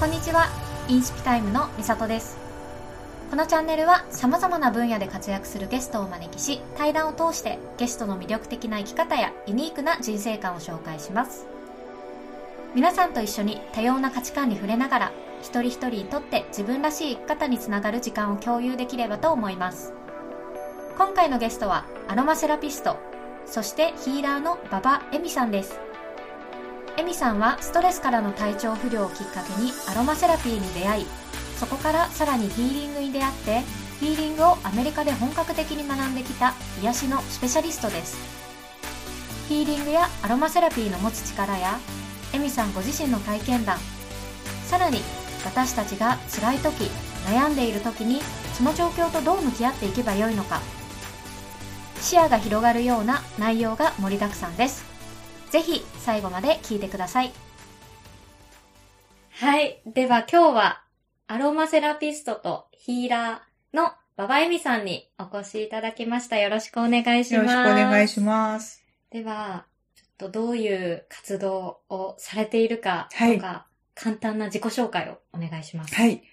こんにちは。インスピタイムのみさとです。このチャンネルは様々な分野で活躍するゲストをお招きし対談を通してゲストの魅力的な生き方やユニークな人生観を紹介します。皆さんと一緒に多様な価値観に触れながら一人一人にとって自分らしい生き方につながる時間を共有できればと思います。今回のゲストはアロマセラピストそしてヒーラーの馬場恵美さんです。エミさんはストレスからの体調不良をきっかけにアロマセラピーに出会いそこからさらにヒーリングに出会ってヒーリングをアメリカで本格的に学んできた癒しのスペシャリストです。ヒーリングやアロマセラピーの持つ力やエミさんご自身の体験談さらに私たちが辛い時悩んでいる時にその状況とどう向き合っていけばよいのか視野が広がるような内容が盛りだくさんです。ぜひ最後まで聞いてください。はい。では今日はアロマセラピストとヒーラーの馬場恵美さんにお越しいただきました。よろしくお願いします。よろしくお願いします。では、ちょっとどういう活動をされているかとか、はい、簡単な自己紹介をお願いします。はい。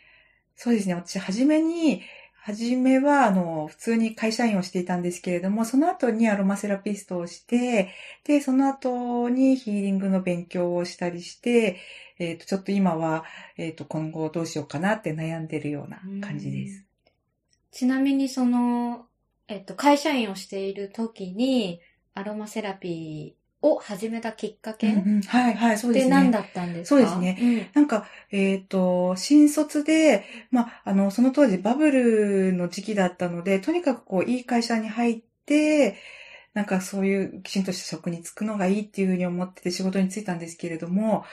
そうですね。私、はじめに、はじめは、あの、普通に会社員をしていたんですけれども、その後にアロマセラピストをして、で、その後にヒーリングの勉強をしたりして、えっ、ー、と、ちょっと今は、えっ、ー、と、今後どうしようかなって悩んでるような感じです。ちなみに、その、えっ、ー、と、会社員をしている時に、アロマセラピー、を始めたきっかけ、うんうん、はいはい、そうですね。何だったんですか？そうですね。うん、なんか、えっ、ー、と、新卒で、まあ、あの、その当時バブルの時期だったので、とにかくこう、いい会社に入って、なんかそういうきちんとした職に就くのがいいっていうふうに思ってて仕事に就いたんですけれども、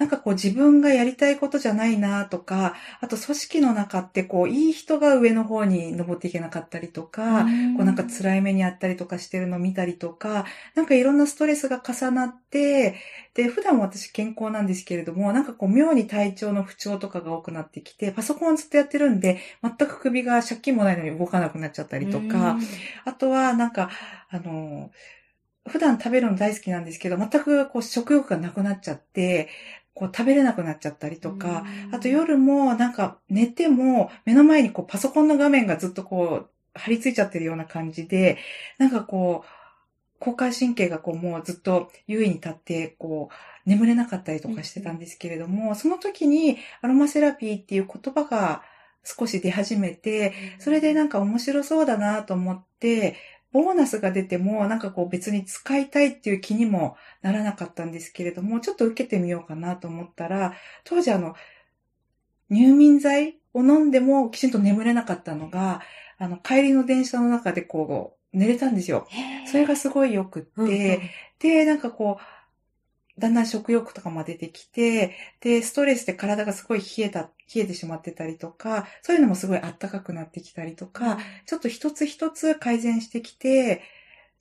なんかこう自分がやりたいことじゃないなとか、あと組織の中ってこういい人が上の方に登っていけなかったりとか、こうなんか辛い目にあったりとかしてるのを見たりとか、なんかいろんなストレスが重なって、で、普段私健康なんですけれども、なんかこう妙に体調の不調とかが多くなってきて、パソコンずっとやってるんで、全く首が借金もないのに動かなくなっちゃったりとか、あとはなんか、あの、普段食べるの大好きなんですけど、全くこう食欲がなくなっちゃって、こう食べれなくなっちゃったりとか、あと夜もなんか寝ても目の前にこうパソコンの画面がずっとこう張り付いちゃってるような感じで、なんかこう、交感神経がこうもうずっと優位に立って、こう、眠れなかったりとかしてたんですけれども、その時にアロマセラピーっていう言葉が少し出始めて、それでなんか面白そうだなと思って、ボーナスが出ても、なんかこう別に使いたいっていう気にもならなかったんですけれども、ちょっと受けてみようかなと思ったら、当時あの、入眠剤を飲んでもきちんと眠れなかったのが、あの、帰りの電車の中でこう、寝れたんですよ。それがすごい良くって、うんうん、で、なんかこう、だんだん食欲とかも出てきて、で、ストレスで体がすごい冷えた、冷えてしまってたりとか、そういうのもすごいあったかくなってきたりとか、ちょっと一つ一つ改善してきて、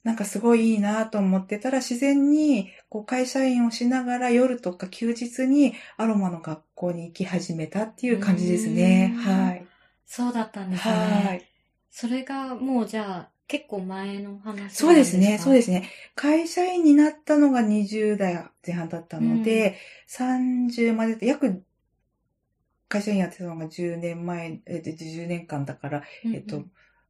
なんかすごいいいなと思ってたら自然にこう会社員をしながら夜とか休日にアロマの学校に行き始めたっていう感じですね。はい。そうだったんですね。はい。それがもうじゃあ結構前の話そうですね、そうですね。会社員になったのが20代前半だったので、うん、30まで、約、会社員やってたのが10年前、え10年間だから、うんうん、えっと、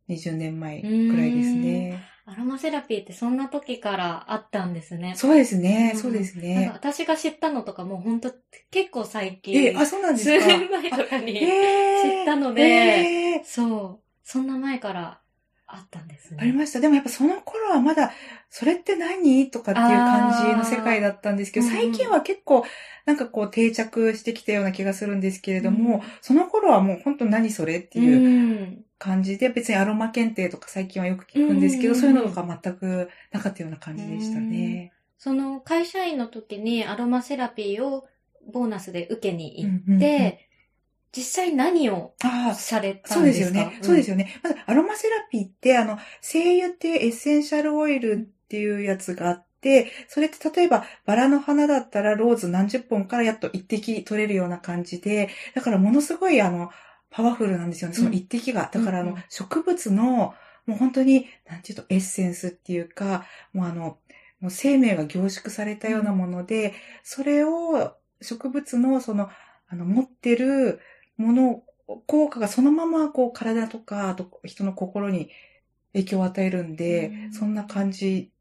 20年前くらいですね。アロマセラピーってそんな時からあったんですね。そうですね、うん、そうですね。私が知ったのとかも本当結構最近。え、あ、そうなんですか？数年前とかに知ったので、えー、そう。そんな前からあったんですね。ありました。でもやっぱその頃はまだ、それって何？とかっていう感じの世界だったんですけど、最近は結構、なんかこう定着してきたような気がするんですけれども、うん、その頃はもう本当何それっていう感じで、別にアロマ検定とか最近はよく聞くんですけど、うん、そういうのとか全くなかったような感じでしたね。その会社員の時にアロマセラピーをボーナスで受けに行って、実際何をされたんですか？そうですよね。うん、そうですよね。まず、アロマセラピーって、あの、精油っていうエッセンシャルオイルっていうやつがあって、それって例えばバラの花だったらローズ何十本からやっと一滴取れるような感じで、だからものすごいあの、パワフルなんですよね、その一滴が。だからあの、植物の、もう本当に、なんていうと、エッセンスっていうか、もうあの、もう生命が凝縮されたようなもので、それを植物のそのあの、持ってるもの、効果がそのまま、こう、体とか、あと人の心に影響を与えるんで、うんそんな感じ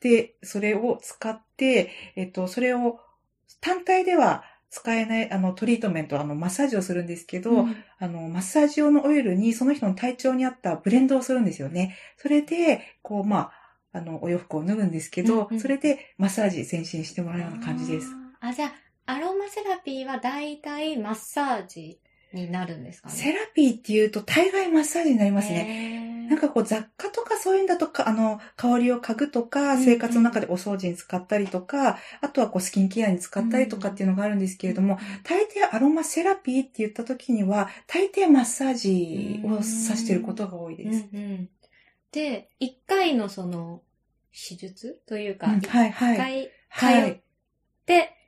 で、それを使って、えっと、それを単体では使えない、あの、トリートメント、あの、マッサージをするんですけど、うんあの、マッサージ用のオイルにその人の体調に合ったブレンドをするんですよね。それで、こう、まあ、あの、お洋服を脱ぐんですけど、うんうんそれでマッサージ全身してもらうような感じです。あ、じゃあ、アロマセラピーは大体マッサージになるんですかね？セラピーっていうと大概マッサージになりますね。ねなんかこう雑貨とかそういうんだとか、あの、香りを嗅ぐとか、うんうん生活の中でお掃除に使ったりとか、あとはこうスキンケアに使ったりとかっていうのがあるんですけれども、大抵アロマセラピーって言った時には、大抵マッサージを指してることが多いです。うんうんで、一回のその、手術というか、うん一はいはい。回はい通って、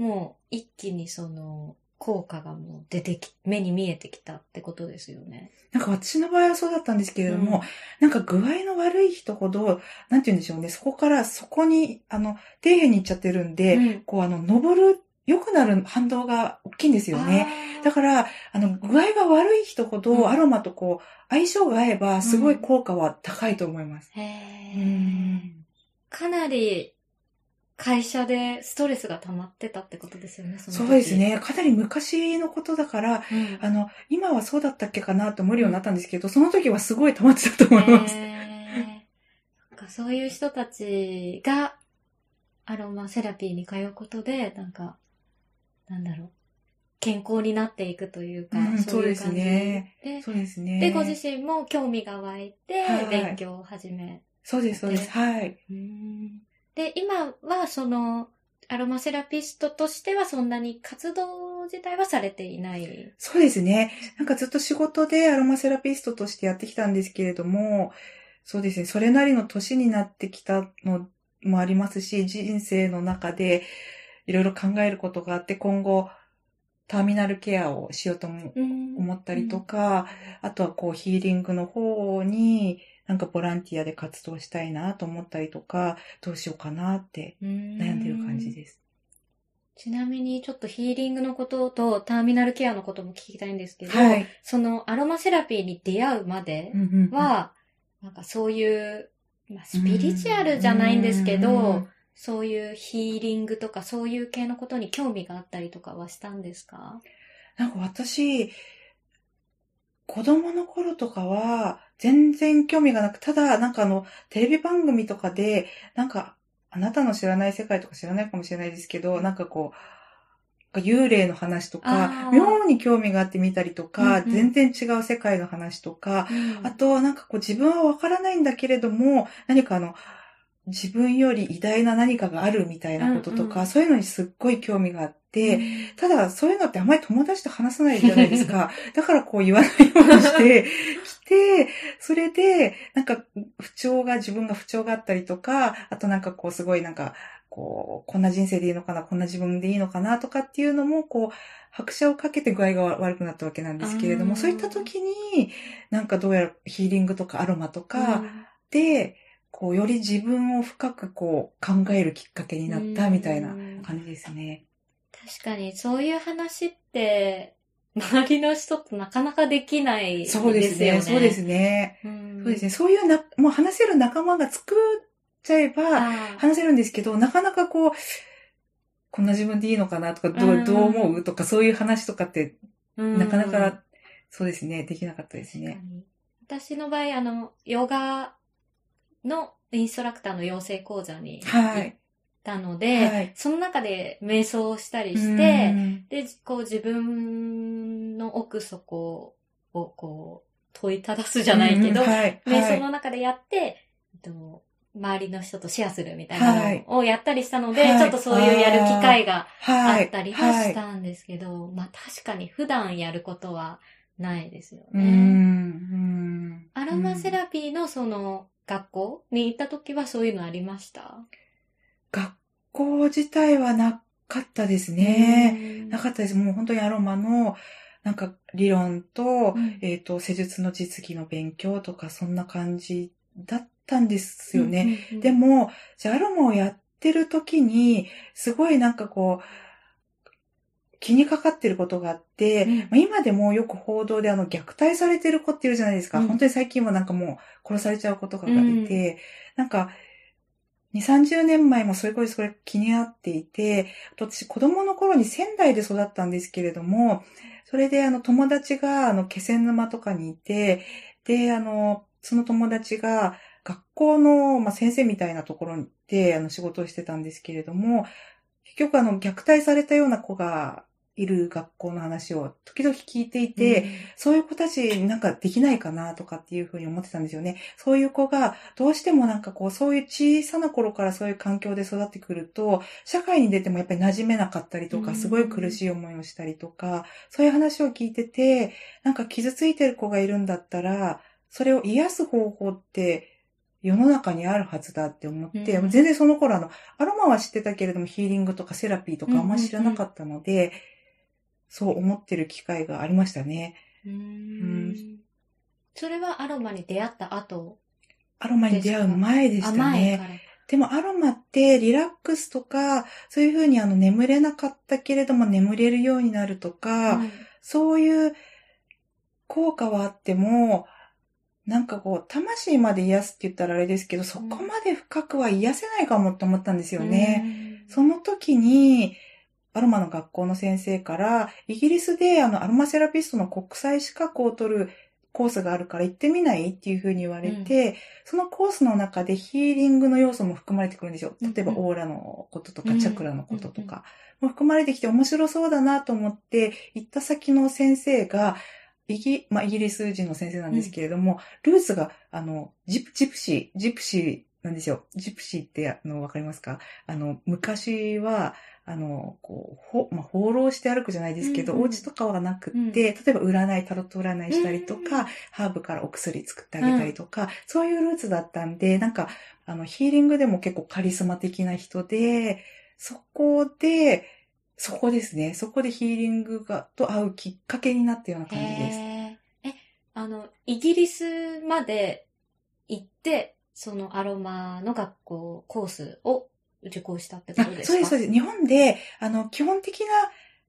もう一気にその、効果がもう出てき、目に見えてきたってことですよね。なんか私の場合はそうだったんですけれども、うん。なんか具合の悪い人ほど、なんて言うんでしょうね、そこからそこに、あの、底辺に行っちゃってるんで、うん。こうあの、登る、良くなる反動が大きいんですよね。だから、あの、具合が悪い人ほうん。ど、アロマとこう、相性が合えば、すごい効果は高いと思います。へうーん。かなり、会社でストレスが溜まってたってことですよね、そそうです。ね。かなり昔のことだから、うんあの、今はそうだったっけかなと思うようになったんですけど、その時はすごい溜まってたと思います。へーそっかそういう人たちがアロマセラピーに通うことで、なんか、なんだろう、健康になっていくというか、うんそういう感じですねでそうですね。で、ご自身も興味が湧いてはい、勉強を始め。そうです、そうです。はい。で、今はその、アロマセラピストとしてはそんなに活動自体はされていない。そうですね。なんかずっと仕事でアロマセラピストとしてやってきたんですけれども、そうですね。それなりの年になってきたのもありますし、人生の中でいろいろ考えることがあって、今後、ターミナルケアをしようとも思ったりとか、あとはこうヒーリングの方に、なんかボランティアで活動したいなと思ったりとか、どうしようかなって悩悩んでる感じです。ちなみにちょっとヒーリングのこととターミナルケアのことも聞きたいんですけど、はい。そのアロマセラピーに出会うまでは、なんかそういう、まあ、スピリチュアルじゃないんですけうんど、そういうヒーリングとかそういう系のことに興味があったりとかはしたんですか？なんか私、子供の頃とかは全然興味がなく、ただなんかあの、テレビ番組とかで、なんか、あなたの知らない世界とか知らないかもしれないですけど、なんかこう、幽霊の話とか妙に興味があって見たりとか、うんうん。全然違う世界の話とか、うん。あとはなんかこう自分はわからないんだけれども、何かあの、自分より偉大な何かがあるみたいなこととか、うんうん。そういうのにすっごい興味があって、うん。ただそういうのってあまり友達と話さないじゃないですか。だからこう言わないようにしてきて、それで、なんか不調が、自分が不調があったりとか、あとなんかこうすごいなんか、こう、こんな人生でいいのかな、こんな自分でいいのかなとかっていうのも、こう、拍車をかけて具合が悪くなったわけなんですけれども、うん。そういった時に、なんかどうやらヒーリングとかアロマとかで、こう、より自分を深くこう、考えるきっかけになったみたいな感じですね。確かにそういう話って、周りの人となかなかできないですよね。そうですね、そうですね。うん。そうですね。そういうな、もう話せる仲間が作っちゃえば、話せるんですけど、なかなかこう、こんな自分でいいのかなとか、どうどう思うとか、そういう話とかって、うんなかなか、そうですね、できなかったですね。私の場合、あの、ヨガのインストラクターの養成講座に行っはい。たので、はいその中で瞑想をしたりしうて、んで、こう自分の奥底をこう問いただすじゃないけど、うんはい。瞑はい。想の中でやって、えっと周りの人とシェアするみたいなのをやったりしたので、はいちょっとそういうやる機会があはい。ったりははいしたんですけど、まあ確かに普段やることはないですよね。ん。アロマセラピーのその学校に行った時はそういうのありました？学校自体はなかったですね。なかったです。もう本当にアロマの、なんか理論と、うんえっ、と、施術の実技の勉強とか、そんな感じだったんですよね。。うんうんうんで、も、じゃあアロマをやってる時に、すごいなんかこう、気にかかってることがあって、うん。まあ今でもよく報道であの虐待されてる子っているじゃないですか。うん。本当に最近はなんかもう殺されちゃう子とかがいて、なんか、2、30年前もそれこそそれ気になっていて、私子供の頃に仙台で育ったんですけれども、それであの友達があの気仙沼とかにいて、で、あの、その友達が学校の、まあ、先生みたいなところに行ってあの仕事をしてたんですけれども、結局あの虐待されたような子がいる学校の話を時々聞いていて、そういう子たちになんかできないかなとかっていうふうに思ってたんですよね。そういう子がどうしてもなんかこうそういう小さな頃からそういう環境で育ってくると、社会に出てもやっぱり馴染めなかったりとか、うん。すごい苦しい思いをしたりとか、そういう話を聞いてて、なんか傷ついてる子がいるんだったら、それを癒す方法って世の中にあるはずだって思って、うん。全然その頃あの、アロマは知ってたけれどもヒーリングとかセラピーとかあんまり知らなかったので、そう思ってる機会がありましたね。うーうんんそれはアロマに出会った後？アロマに出会う前でしたね。でもアロマってリラックスとか、そういうふうにあの眠れなかったけれども眠れるようになるとか、うんそういう効果はあっても、なんかこう、魂まで癒すって言ったらあれですけど、そこまで深くは癒せないかもって思ったんですよね。その時に、アロマの学校の先生から、イギリスであのアロマセラピストの国際資格を取るコースがあるから行ってみない？っていうふうに言われて、そのコースの中でヒーリングの要素も含まれてくるんですよ。例えばうん。うんオーラのこととか、うんチャクラのこととか。も含まれてきて面白そうだなと思って、行った先の先生が、イギ,、まあ、イギリス人の先生なんですけれども、ルーツが、あの、ジプジプシー、ジプシーなんですよ。ジプシーって、あの、わかりますか？あの、昔は、あの、こう、ほ、まあ、放浪して歩くじゃないですけど、うんうんお家とかはなくって、うん例えば占い、タロット占いしたりとか、うんハーブからお薬作ってあげたりとか、そういうルーツだったんで、なんか、あの、ヒーリングでも結構カリスマ的な人で、そこで、そこですね。そこでヒーリングが、と会うきっかけになったような感じです。え、あの、イギリスまで行って、そのアロマの学校、コースを受講したってこあとですか？そうです、そうです。日本で、あの、基本的な、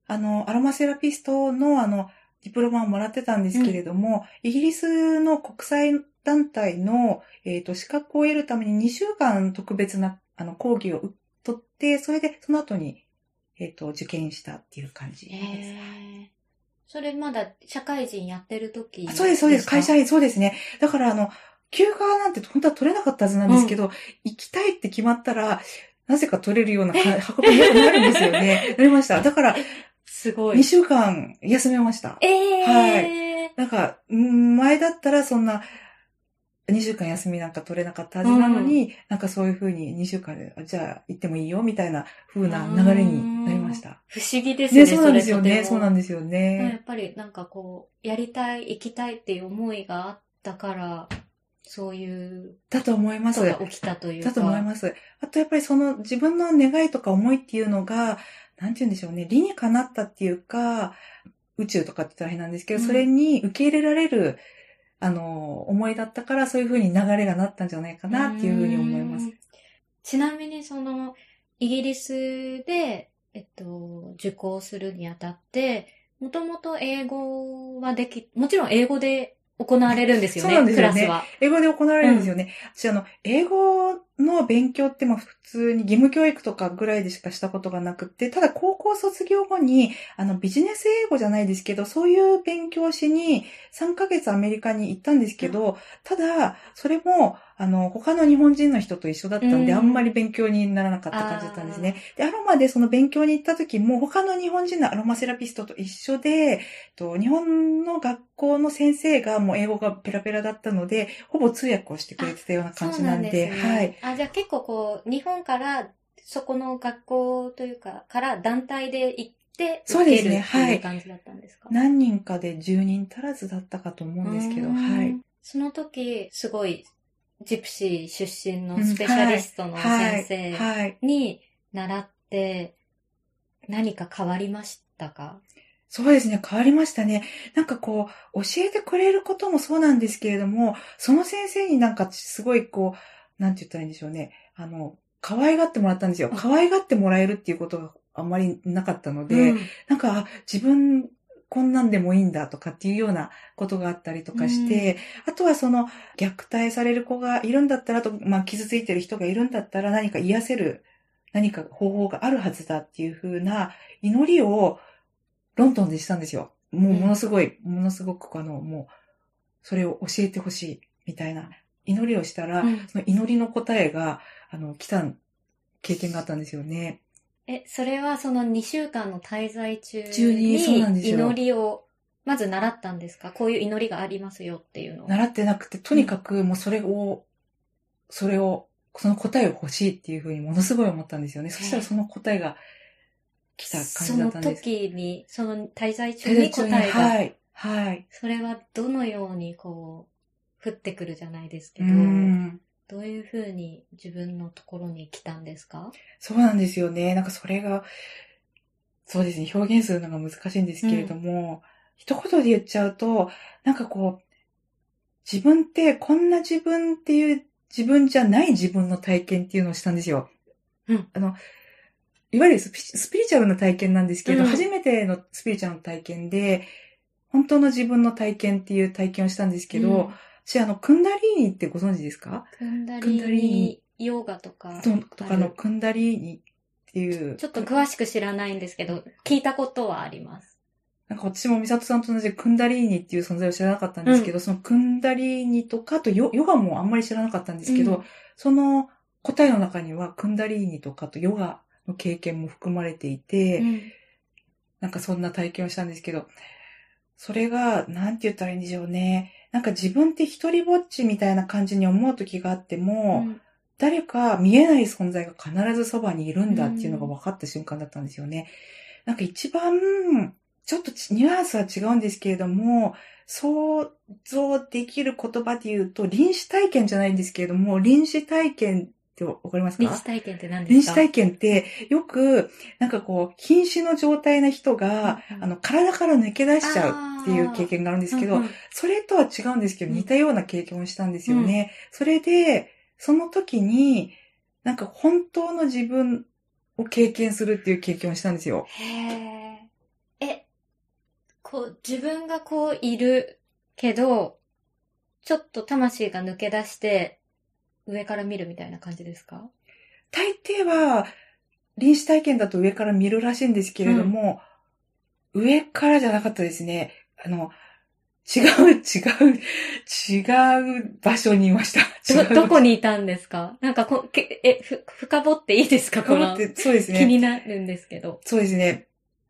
あの、アロマセラピストの、あの、ディプロマをもらってたんですけれども、イギリスの国際団体の、えっ、と、資格を得るために2週間特別な、あの、講義を取って、それで、その後に、えっ、と、受験したっていう感じです。それまだ社会人やってる時あそうです、そうです。会社員。員、そうですね。だから、あの、休暇なんて本当は取れなかったはずなんですけど、行きたいって決まったら、なぜか取れるようなか 運びになるんですよね。なりました。だから、2すごい。週間休めました。えー、なんか、うん前だったらそんな、2週間休みなんか取れなかったはずなのに、なんかそういう風に2週間で、あじゃあ行ってもいいよ、みたいな風な流れになりました。不思議ですね、ね、そうなんですよね。そうなんですよやね。っぱりなんかこう、やりたい、行きたいっていう思いがあったから、そういうだと思います。が起きたというか。だと思います。あとやっぱりその自分の願いとか思いっていうのが、なんて言うんでしょうね、理にかなったっていうか、宇宙とかって言ったら変なんですけど、うんそれに受け入れられる、あの、思いだったから、そういう風に流れがなったんじゃないかなっていう風に思いますうん。。ちなみにその、イギリスで、えっと、受講するにあたって、もともと英語はでき、もちろん英語で行われるんですよね、そうなんですよねクラスは。英語で行われるんですよね。私、あの、英語の勉強っても普通に義務教育とかぐらいでしかしたことがなくって、ただ高校卒業後に、あの、ビジネス英語じゃないですけど、そういう勉強をしに3ヶ月アメリカに行ったんですけど、ただ、それも、あの、他の日本人の人と一緒だったんで、うんあんまり勉強にならなかった感じだったんですね。で、アロマでその勉強に行った時も、他の日本人のアロマセラピストと一緒で、と日本の学校の先生がもう英語がペラペラだったので、ほぼ通訳をしてくれてたような感じなんで、そうすねはい。。あ、じゃあ結構こう、日本から、そこの学校というか、から団体で行って、そうですねはいいう感じだったんですか、何人かで？10人足らずだったかと思うんですけど、はい。その時、すごい、ジプシー出身のうんスペシャリストのはい。先生はい。に習って、何か変わりましたか？そうですね、変わりましたね。なんかこう、教えてくれることもそうなんですけれども、その先生になんかすごいこう、なんて言ったらいいんでしょうね。あの、可愛がってもらったんですよ。あ可愛がってもらえるっていうことがあんまりなかったので、うんなんか、あ自分、こんなんでもいいんだとかっていうようなことがあったりとかして、あとはその、虐待される子がいるんだったら、あと、まあ、傷ついてる人がいるんだったら、何か癒せる、何か方法があるはずだっていう風な祈りを、ロンドンでしたんですよ。もう、ものすごい、ものすごく、あの、もう、それを教えてほしい、みたいな祈りをしたら、うんその祈りの答えが、あの、来た経験があったんですよね。え、それはその2週間の滞在中中に祈りをまず習ったんですか？こういう祈りがありますよっていうのを。習ってなくて、とにかくもうそれを、それを、その答えを欲しいっていうふうにものすごい思ったんですよね。そしたらその答えが来た感じだったんです。その時に、その滞在中滞に在中に答えが、はい。はい。それはどのようにこう、降ってくるじゃないですけうど、ん。どういうふうに自分のところに来たんですか？そうなんですよね。なんかそれが、そうですね、表現するのが難しいんですけれども、一言で言っちゃうと、なんかこう、自分ってこんな自分っていう自分じゃない自分の体験っていうのをしたんですよ。うんあの、いわゆるスピスピリチュアルな体験なんですけど、うん初めてのスピリチュアルの体験で、本当の自分の体験っていう体験をしたんですけど、うん私あの、クンダリーニってご存知ですか？クンダリーニニヨガとかととかのクンダリーニっていう。ちょっと詳しく知らないんですけど、聞いたことはあります。なんか私も美里さんと同じでクンダリーニっていう存在を知らなかったんですけど、そのクンダリーニとか、あとヨヨガもあんまり知らなかったんですけど、うんその答えの中にはクンダリーニとかとヨガの経験も含まれていて、うんなんかそんな体験をしたんですけど、それが、なんて言ったらいいんでしょうね。なんか自分って一人ぼっちみたいな感じに思う時があっても、うん誰か見えない存在が必ずそばにいるんだっていうのが分かった瞬間だったんですよね。なんか一番、ちょっとちニュアンスは違うんですけれども、想像できる言葉で言うと、臨死体験じゃないんですけれども、臨死体験ってわかりますか？臨死体験って何ですか？臨死体験って、よく、なんかこう、瀕死の状態な人が、うんうんあの、体から抜け出しちゃうっていう経験があるんですけど、うんうんそれとは違うんですけど、似たような経験をしたんですよね。それで、その時に、なんか本当の自分を経験するっていう経験をしたんですよ。へえ。え、こう、自分がこういるけど、ちょっと魂が抜け出して、上から見るみたいな感じですか？大抵は、臨死体験だと上から見るらしいんですけれども、上からじゃなかったですね。あの、違う、違う、違う場所にいました。違ど、うどこにいたんですか？なんかこ、けえ、ふ、深掘っていいですか？このそうですね。気になるんですけど。そうですね。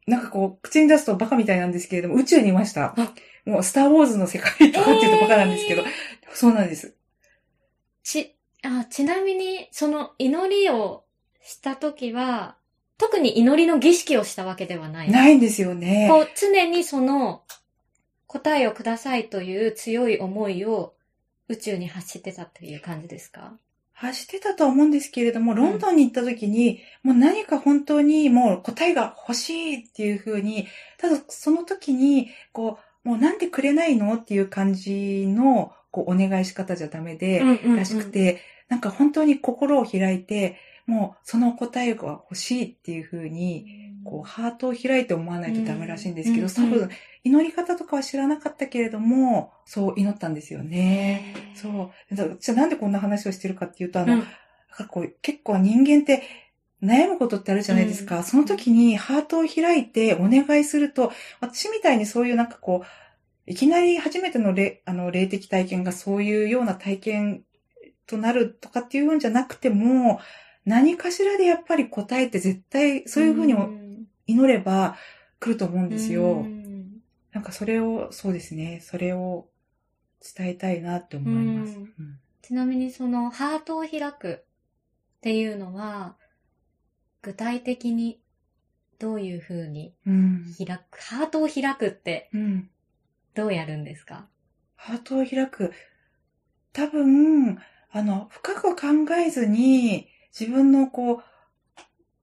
なんかこう、口に出すとバカみたいなんですけれども、宇宙にいましたあ。もう、スターウォーズの世界とかっていうとバカなんですけど、えーそうなんです。ち、あ、ちなみに、その祈りをしたときは、特に祈りの儀式をしたわけではない。ないんですよね。こう、常にその、答えをくださいという強い思いを宇宙に発してたっていう感じですか？走ってたとは思うんですけれども、ロンドンに行った時に、もう何か本当にもう答えが欲しいっていう風に、ただその時に、こう、もうなんでくれないの？っていう感じの、こう、お願いし方じゃダメで、らしくて、なんか本当に心を開いて、もうその答えが欲しいっていう風に、こう、ハートを開いて思わないとダメらしいんですけど、多分、祈り方とかは知らなかったけれども、そう祈ったんですよね。そう。だじゃあなんでこんな話をしてるかっていうと、あの、うんなんかこう、結構人間って悩むことってあるじゃないですか。うんその時にハートを開いてお願いすると、私みたいにそういうなんかこう、いきなり初めての霊あの霊的体験がそういうような体験となるとかっていうんじゃなくても、何かしらでやっぱり答えって絶対そういうふうにん祈れば来ると思うんですよ。うんなんかそれを、そうですね、それを伝えたいなって思います。うんうんちなみにそのハートを開くっていうのは、具体的にどういうふうにうん。開く、ハートを開くってうん。どうやるんですか？ハートを開く。多分、あの、深く考えずに、自分のこう、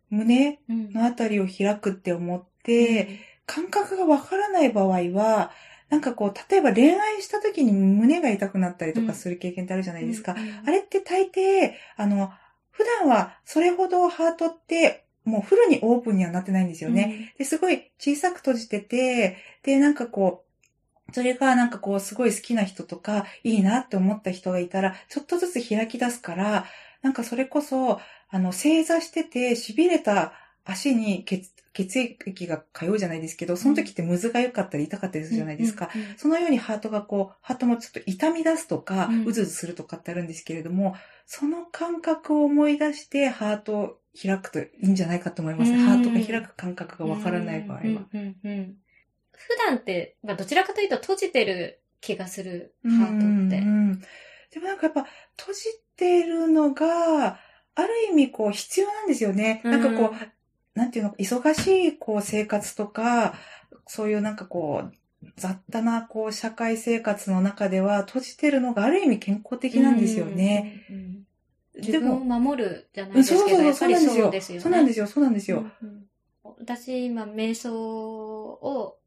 胸うんのあたりを開くって思って、感覚がわからない場合は、なんかこう、例えば恋愛した時に胸が痛くなったりとかする経験ってあるじゃないですか。あれって大抵、あの、普段はそれほどハートってもうフルにオープンにはなってないんですよね。で、すごい小さく閉じてて、で、なんかこう、それがなんかこう、すごい好きな人とか、いいなって思った人がいたら、ちょっとずつ開き出すから、なんかそれこそ、あの、正座してて、痺れた足に血血液が通うじゃないですけど、その時ってむずが良かったり痛かったりするじゃないですか。そのようにハートがこう、ハートもちょっと痛み出すとか、うんうずうずするとかってあるんですけれども、その感覚を思い出してハートを開くといいんじゃないかと思いますね。うんハートが開く感覚がわからない場合は。普段って、まあ、どちらかというと閉じてる気がする、ハートって。うんうんでもなんかやっぱ閉じてるのが、ある意味こう必要なんですよね。なんかこう、なんていうの、忙しいこう生活とか、そういうなんかこう、雑多なこう社会生活の中では閉じてるのがある意味健康的なんですよね。うんうんうん。で自分をも、守るじゃないうんですけど、そうそうそう、そうなんですよ。そうなんですよ、そうなんですよ。うんうん私、今、瞑想を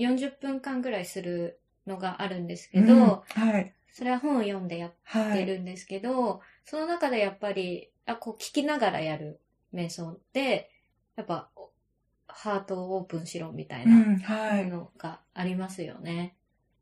40分間ぐらいするのがあるんですけど、うんはい。それは本を読んでやっはい。てるんですけど、その中でやっぱり、あ、こう聞きながらやる瞑想って、やっぱ、ハートをオープンしろみたいうなんはい。のがありますよね。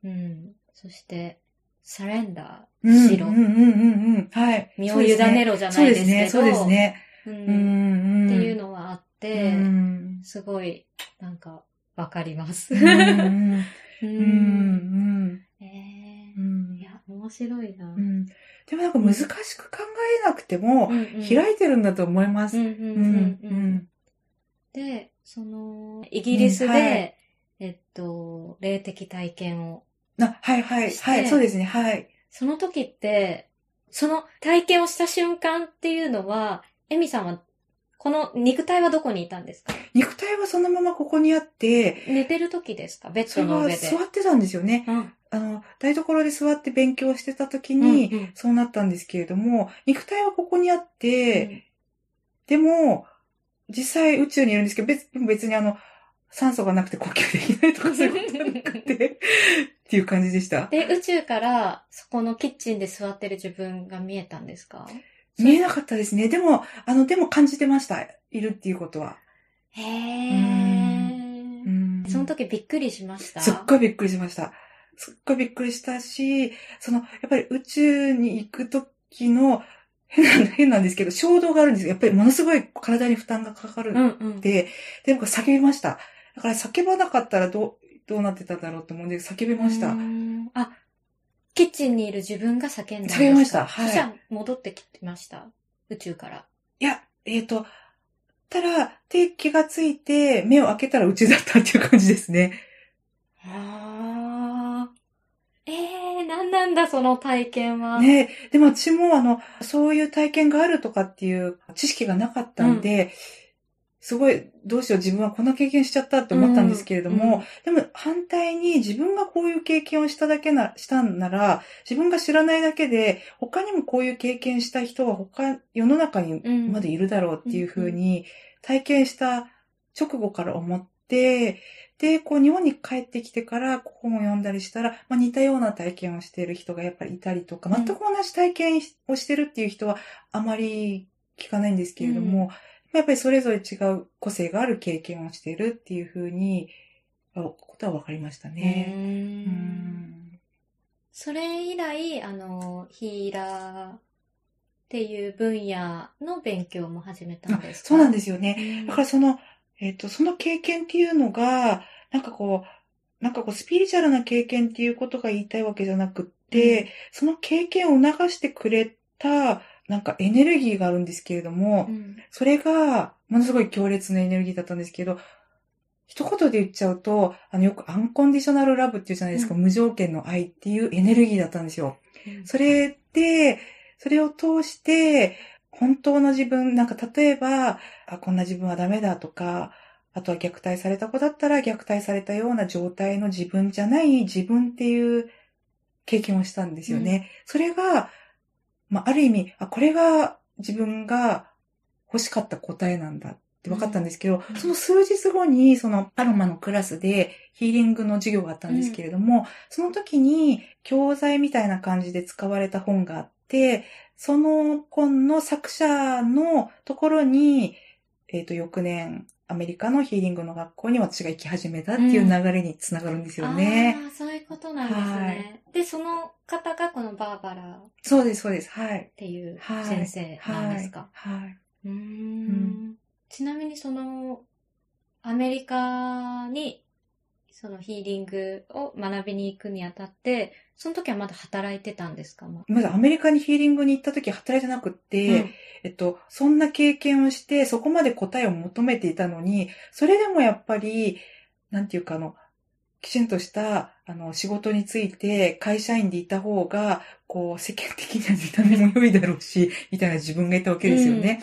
うん。そして、サレンダうんーしろ。うんうんうんうん。はい。身を委ねろじゃないですけど。そうですね、そうですね。ううんんうん。っていうのはあって、うんすごい、なんか、わかります。うんうんえ。ん。いや、面白いな。うん。でもなんか難しく考えなくても、開いてるんだと思います。うんうんうんうんうん。で、その、イギリスで、えっと、霊的体験を、あ、はいはい、はい、そうですね、はい。その時って、その体験をした瞬間っていうのは、エミさんは、この肉体はどこにいたんですか？肉体はそのままここにあって、寝てる時ですか？ベッドの上で。座ってたんですよね。うんあの、台所で座って勉強してた時に、うんうんそうなったんですけれども、肉体はここにあって、でも、実際宇宙にいるんですけど、別別にあの、酸素がなくて呼吸できないとかそういうことはなくて、っていう感じでした。で、宇宙から、そこのキッチンで座ってる自分が見えたんですか？見えなかったですね。でも、あの、でも感じてました。いるっていうことは。へうー。んその時びっくりしました？すっごいびっくりしました。すっごいびっくりしたし、その、やっぱり宇宙に行く時の、変な、変なんですけど、衝動があるんですよ。やっぱりものすごい体に負担がかかるうんうん。で、で、僕叫びました。だから叫ばなかったらどう、どうなってたんだろうと思うんで、叫びましたうー。んあ、キッチンにいる自分が叫んだんですか？叫びましたはいそしたら戻ってきました？宇宙から。いや、えっ、と、たら、で、気がついて、目を開けたら宇宙だったっていう感じですね。ああ。ええー、なんなんだ、その体験は。ねでも私もあの、そういう体験があるとかっていう知識がなかったんで、すごい、どうしよう、自分はこんな経験しちゃったって思ったんですけれども、でも反対に自分がこういう経験をしただけな、したんなら、自分が知らないだけで、他にもこういう経験した人は他、世の中にうんまでいるだろうっていうふうに体験した直後から思って、で、こう日本に帰ってきてから本を読んだりしたら、まあ、似たような体験をしている人がやっぱりいたりとか、うん全く同じ体験をしてるっていう人はあまり聞かないんですけれども、やっぱりそれぞれ違う個性がある経験をしているっていうふうに、あことは分かりましたうね。うーんんそれ以来、あの、ヒーラーっていう分野の勉強も始めたんですか？そうなんですよね。ねだからその、えっ、と、その経験っていうのが、なんかこう、なんかこう、スピリチュアルな経験っていうことが言いたいわけじゃなくって、その経験を促してくれた、なんかエネルギーがあるんですけれども、うんそれが、ものすごい強烈なエネルギーだったんですけど、一言で言っちゃうと、あの、よくアンコンディショナルラブっていうじゃないですか、う無条件の愛っていうエネルギーだったんですよ。うんそれで、それを通して、本当の自分、なんか例えば、あ、こんな自分はダメだとか、あとは虐待された子だったら虐待されたような状態の自分じゃない自分っていう経験をしたんですよね。それが、まあ、ある意味、あ、これが自分が欲しかった答えなんだって分かったんですけど、うん。その数日後に、そのアロマのクラスでヒーリングの授業があったんですけれども、その時に教材みたいな感じで使われた本があって、その本の作者のところに、えっ、と、翌年、アメリカのヒーリングの学校に私が行き始めたっていう流れにつながるんですよね。ああ、そういうことなんですね。で、その方がこのバーバラっそうです、そうです。はい。ていうはい先生なんですか？はい。はい。うーんんちなみにその、アメリカに、そのヒーリングを学びに行くにあたって、その時はまだ働いてたんですか？ままずアメリカにヒーリングに行った時働いてなくって、うん。えっと、そんな経験をして、そこまで答えを求めていたのに、それでもやっぱり、なんていうかあの、きちんとした、あの、仕事について会社員でいた方が、こう、世間的には見た目も良いだろうし、みたいな自分がいたわけですよね。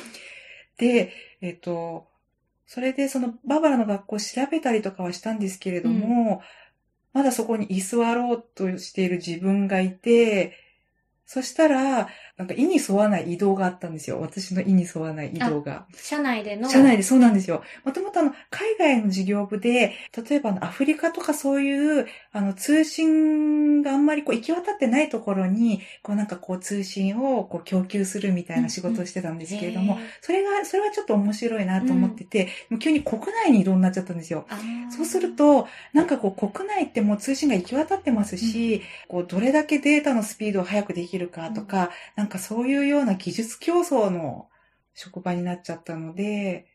で、えっと、それでそのバーバラの学校を調べたりとかはしたんですけれども、まだそこに居座ろうとしている自分がいて、そしたら、なんか意に沿わない移動があったんですよ。私の意に沿わない移動が。社内での。社内でそうなんですよ。もともとあの、海外の事業部で、例えばあの、アフリカとかそういう、あの、通信があんまりこう、行き渡ってないところに、こうなんかこう、通信をこう、供給するみたいな仕事をしてたんですけれども、へーそれが、それはちょっと面白いなと思ってて、もう急に国内に移動になっちゃったんですよ。そうする、と、なんかこう国内ってもう通信が行き渡ってますし、こうどれだけデータのスピードを速くできるかとか、なんかそういうような技術競争の職場になっちゃったので、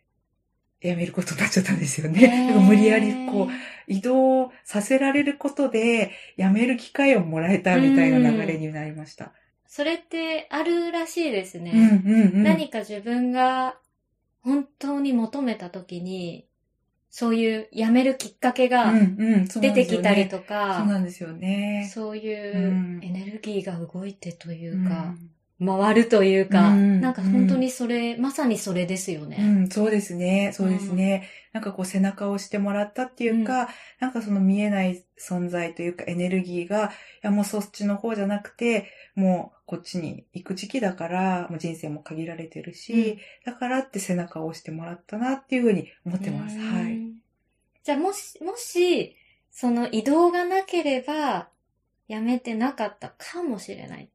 辞めることになっちゃったんですよね。無理やりこう移動させられることで辞める機会をもらえたみたいな流れになりました。それってあるらしいですね。うんうんうん。何か自分が本当に求めた時に、そういう辞めるきっかけうんが出てきたりとそうか、なんですよね。そういううん。エネルギーが動いてというか、回るというか、うんなんか本当にそれ、まさにそれですようね。ん、そうですね。そうですね。なんかこう背中を押してもらったっていうか、なんかその見えない存在というかエネルギーが、いやもうそっちの方じゃなくて、もうこっちに行く時期だから、もう人生も限られてるし、だからって背中を押してもらったなっていうふうに思ってます。うんはい。じゃあもし、もし、その移動がなければ、辞めてなかったかもしれない。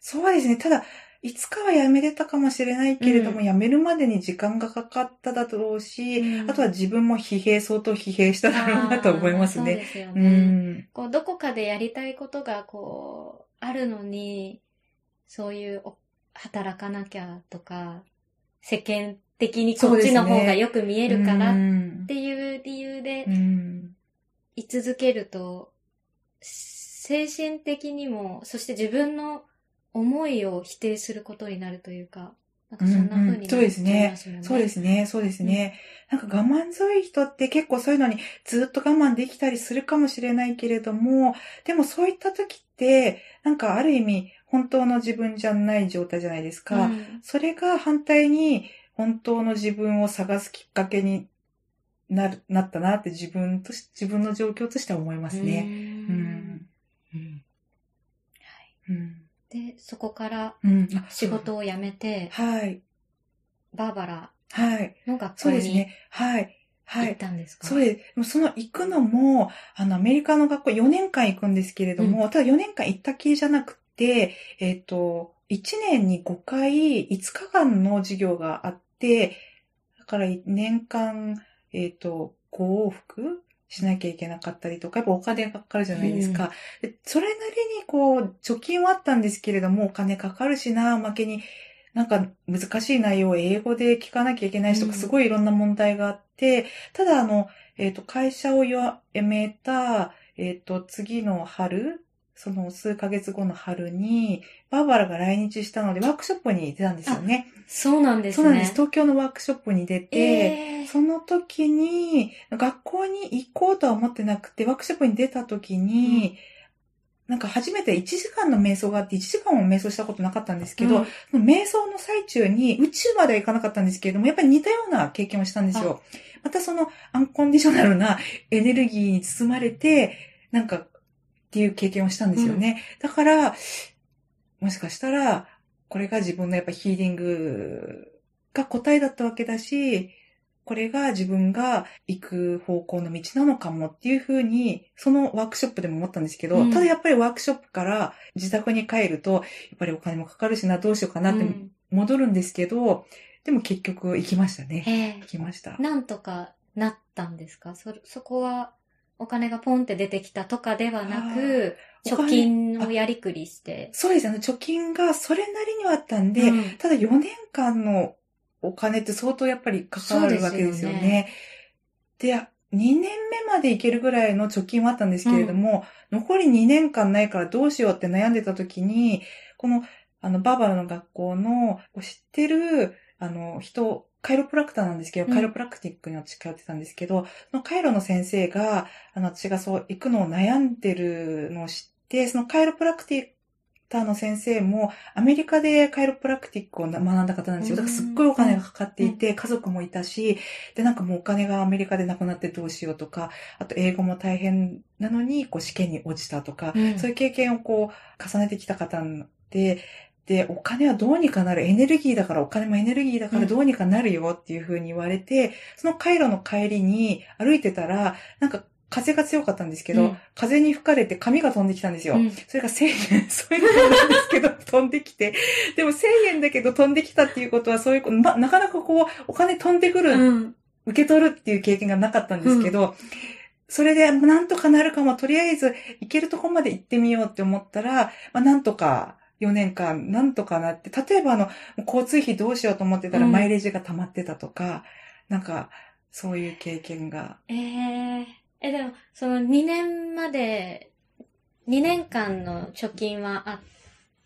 そうですね。ただ、いつかは辞めれたかもしれないけれども、うん辞めるまでに時間がかかっただろうし、うんあとは自分も疲弊、相当疲弊しただろうなと思いますね。そうですようね。ん。こう、どこかでやりたいことが、こう、あるのに、そういうお、働かなきゃとか、世間的にこっちの方がよく見えるからうっんていう理由でうん。居続けると、精神的にも、そして自分の思いを否定することになるというか、なんかそんな風になっちゃいますよね。そうですね、そうですね。なんか我慢強い人って結構そういうのにずっと我慢できたりするかもしれないけれども、でもそういった時って、なんかある意味本当の自分じゃない状態じゃないですか。うんそれが反対に本当の自分を探すきっかけになる、なったなって自分とし、自分の状況としては思いますね。ううんん。うん。うん。で、そこから仕事を辞めて、はい。バーバラはい。の学校にそうですね。はい。はい行っ。たんですか？そうです。その行くのも、あの、アメリカの学校4年間行くんですけれども、ただ4年間行ったきりじゃなくて、えっ、と、1年に5回、5日間の授業があって、だから年間、えっ、と、5往復しなきゃいけなかったりとか、やっぱお金がかかるじゃないですか。でそれなりにこう、貯金はあったんですけれども、お金かかるしな、おまけになんか難しい内容を英語で聞かなきゃいけないしとか、うんすごいいろんな問題があって、ただあの、えっ、と、会社を辞めた、えっ、と、次の春、その数ヶ月後の春に、バーバラが来日したので、ワークショップに出たんですよね。そうなんですね。そうなんです。東京のワークショップに出て、えーその時に、学校に行こうとは思ってなくて、ワークショップに出た時に、なんか初めて1時間の瞑想があって、1時間も瞑想したことなかったんですけど、うん瞑想の最中に宇宙までは行かなかったんですけれども、やっぱり似たような経験をしたんですよ。またそのアンコンディショナルなエネルギーに包まれて、なんかっていう経験をしたんですよね。だから、もしかしたら、これが自分のやっぱヒーリングが答えだったわけだし、これが自分が行く方向の道なのかもっていうふうに、そのワークショップでも思ったんですけど、うんただやっぱりワークショップから自宅に帰ると、やっぱりお金もかかるしな、どうしようかなってうん戻るんですけど、でも結局行きましたね。ええ行きました。なんとかなったんですか？そ、そこはお金がポンって出てきたとかではなく、貯金をやりくりして。そうですね。貯金がそれなりにはあったんで、うんただ4年間のお金って相当やっぱりかかるわけですよね。で2年目までいけるぐらいの貯金はあったんですけれども、残り2年間ないからどうしようって悩んでた時に、この、あの、バーバラの学校の知ってる、あの、人、カイロプラクターなんですけど、うん。カイロプラクティックに私通ってたんですけど、そのカイロの先生が、あの、私がそう行くのを悩んでるのを知って、そのカイロプラクティッターの先生も、アメリカでカイロプラクティックを学んだ方なんですよ。だからすっごいお金がかかっていて、家族もいたし、で、なんかもうお金がアメリカでなくなってどうしようとか、あと英語も大変なのに、こう試験に落ちたとか、うん。そういう経験をこう重ねてきた方で、で、お金はどうにかなる。エネルギーだから、お金もエネルギーだからどうにかなるよっていう風に言われて、その回路の帰りに歩いてたら、なんか風が強かったんですけど、うん風に吹かれて紙が飛んできたんですよ。うんそれが1000円、そういうのなんですけど、飛んできて。でも1000円だけど飛んできたっていうことは、そういうこと、ま、なかなかこう、お金飛んでくるうん。受け取るっていう経験がなかったんですけど、それでなんとかなるかも、とりあえず行けるとこまで行ってみようって思ったら、まあ、なんとか4年間、なんとかなって、例えばあの、交通費どうしようと思ってたらうん。マイレージが溜まってたとか、なんか、そういう経験が。えええ、でも、その2年まで、2年間の貯金はあっ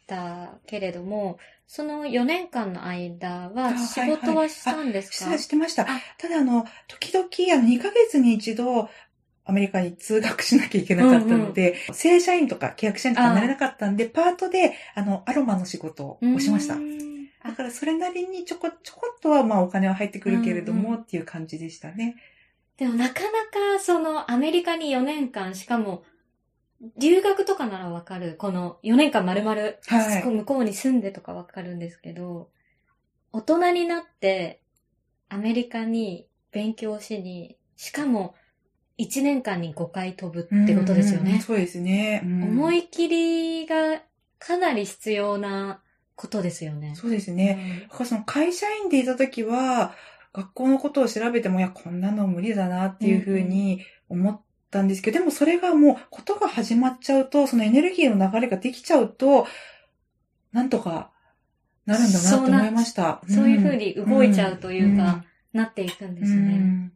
たけれども、その4年間の間あは仕事はしたんですか、ししてました。あ。ただあの、時々、あの、2ヶ月に一度、アメリカに通学しなきゃいけなかったので、正社員とか契約社員とかになれなかったんで、パートで、あの、アロマの仕事をしましたう。んだからそれなりにちょこちょこっとはまあお金は入ってくるけれども、うんうんっていう感じでしたね。でもなかなかそのアメリカに4年間、しかも留学とかならわかる。この4年間丸々、はい向こうに住んでとかわかるんですけど、大人になってアメリカに勉強しに、しかも1年間に5回飛ぶってことですよね。うんうんそうですね。うん思い切りがかなり必要なことですよね。そうですね。だからその会社員でいた時は、学校のことを調べても、いや、こんなの無理だなっていうふうに思ったんですけど、でもそれがもう、ことが始まっちゃうと、そのエネルギーの流れができちゃうと、なんとかなるんだなって思いました。そういうふうに動いちゃうというか、んなっていくんでうすね。ん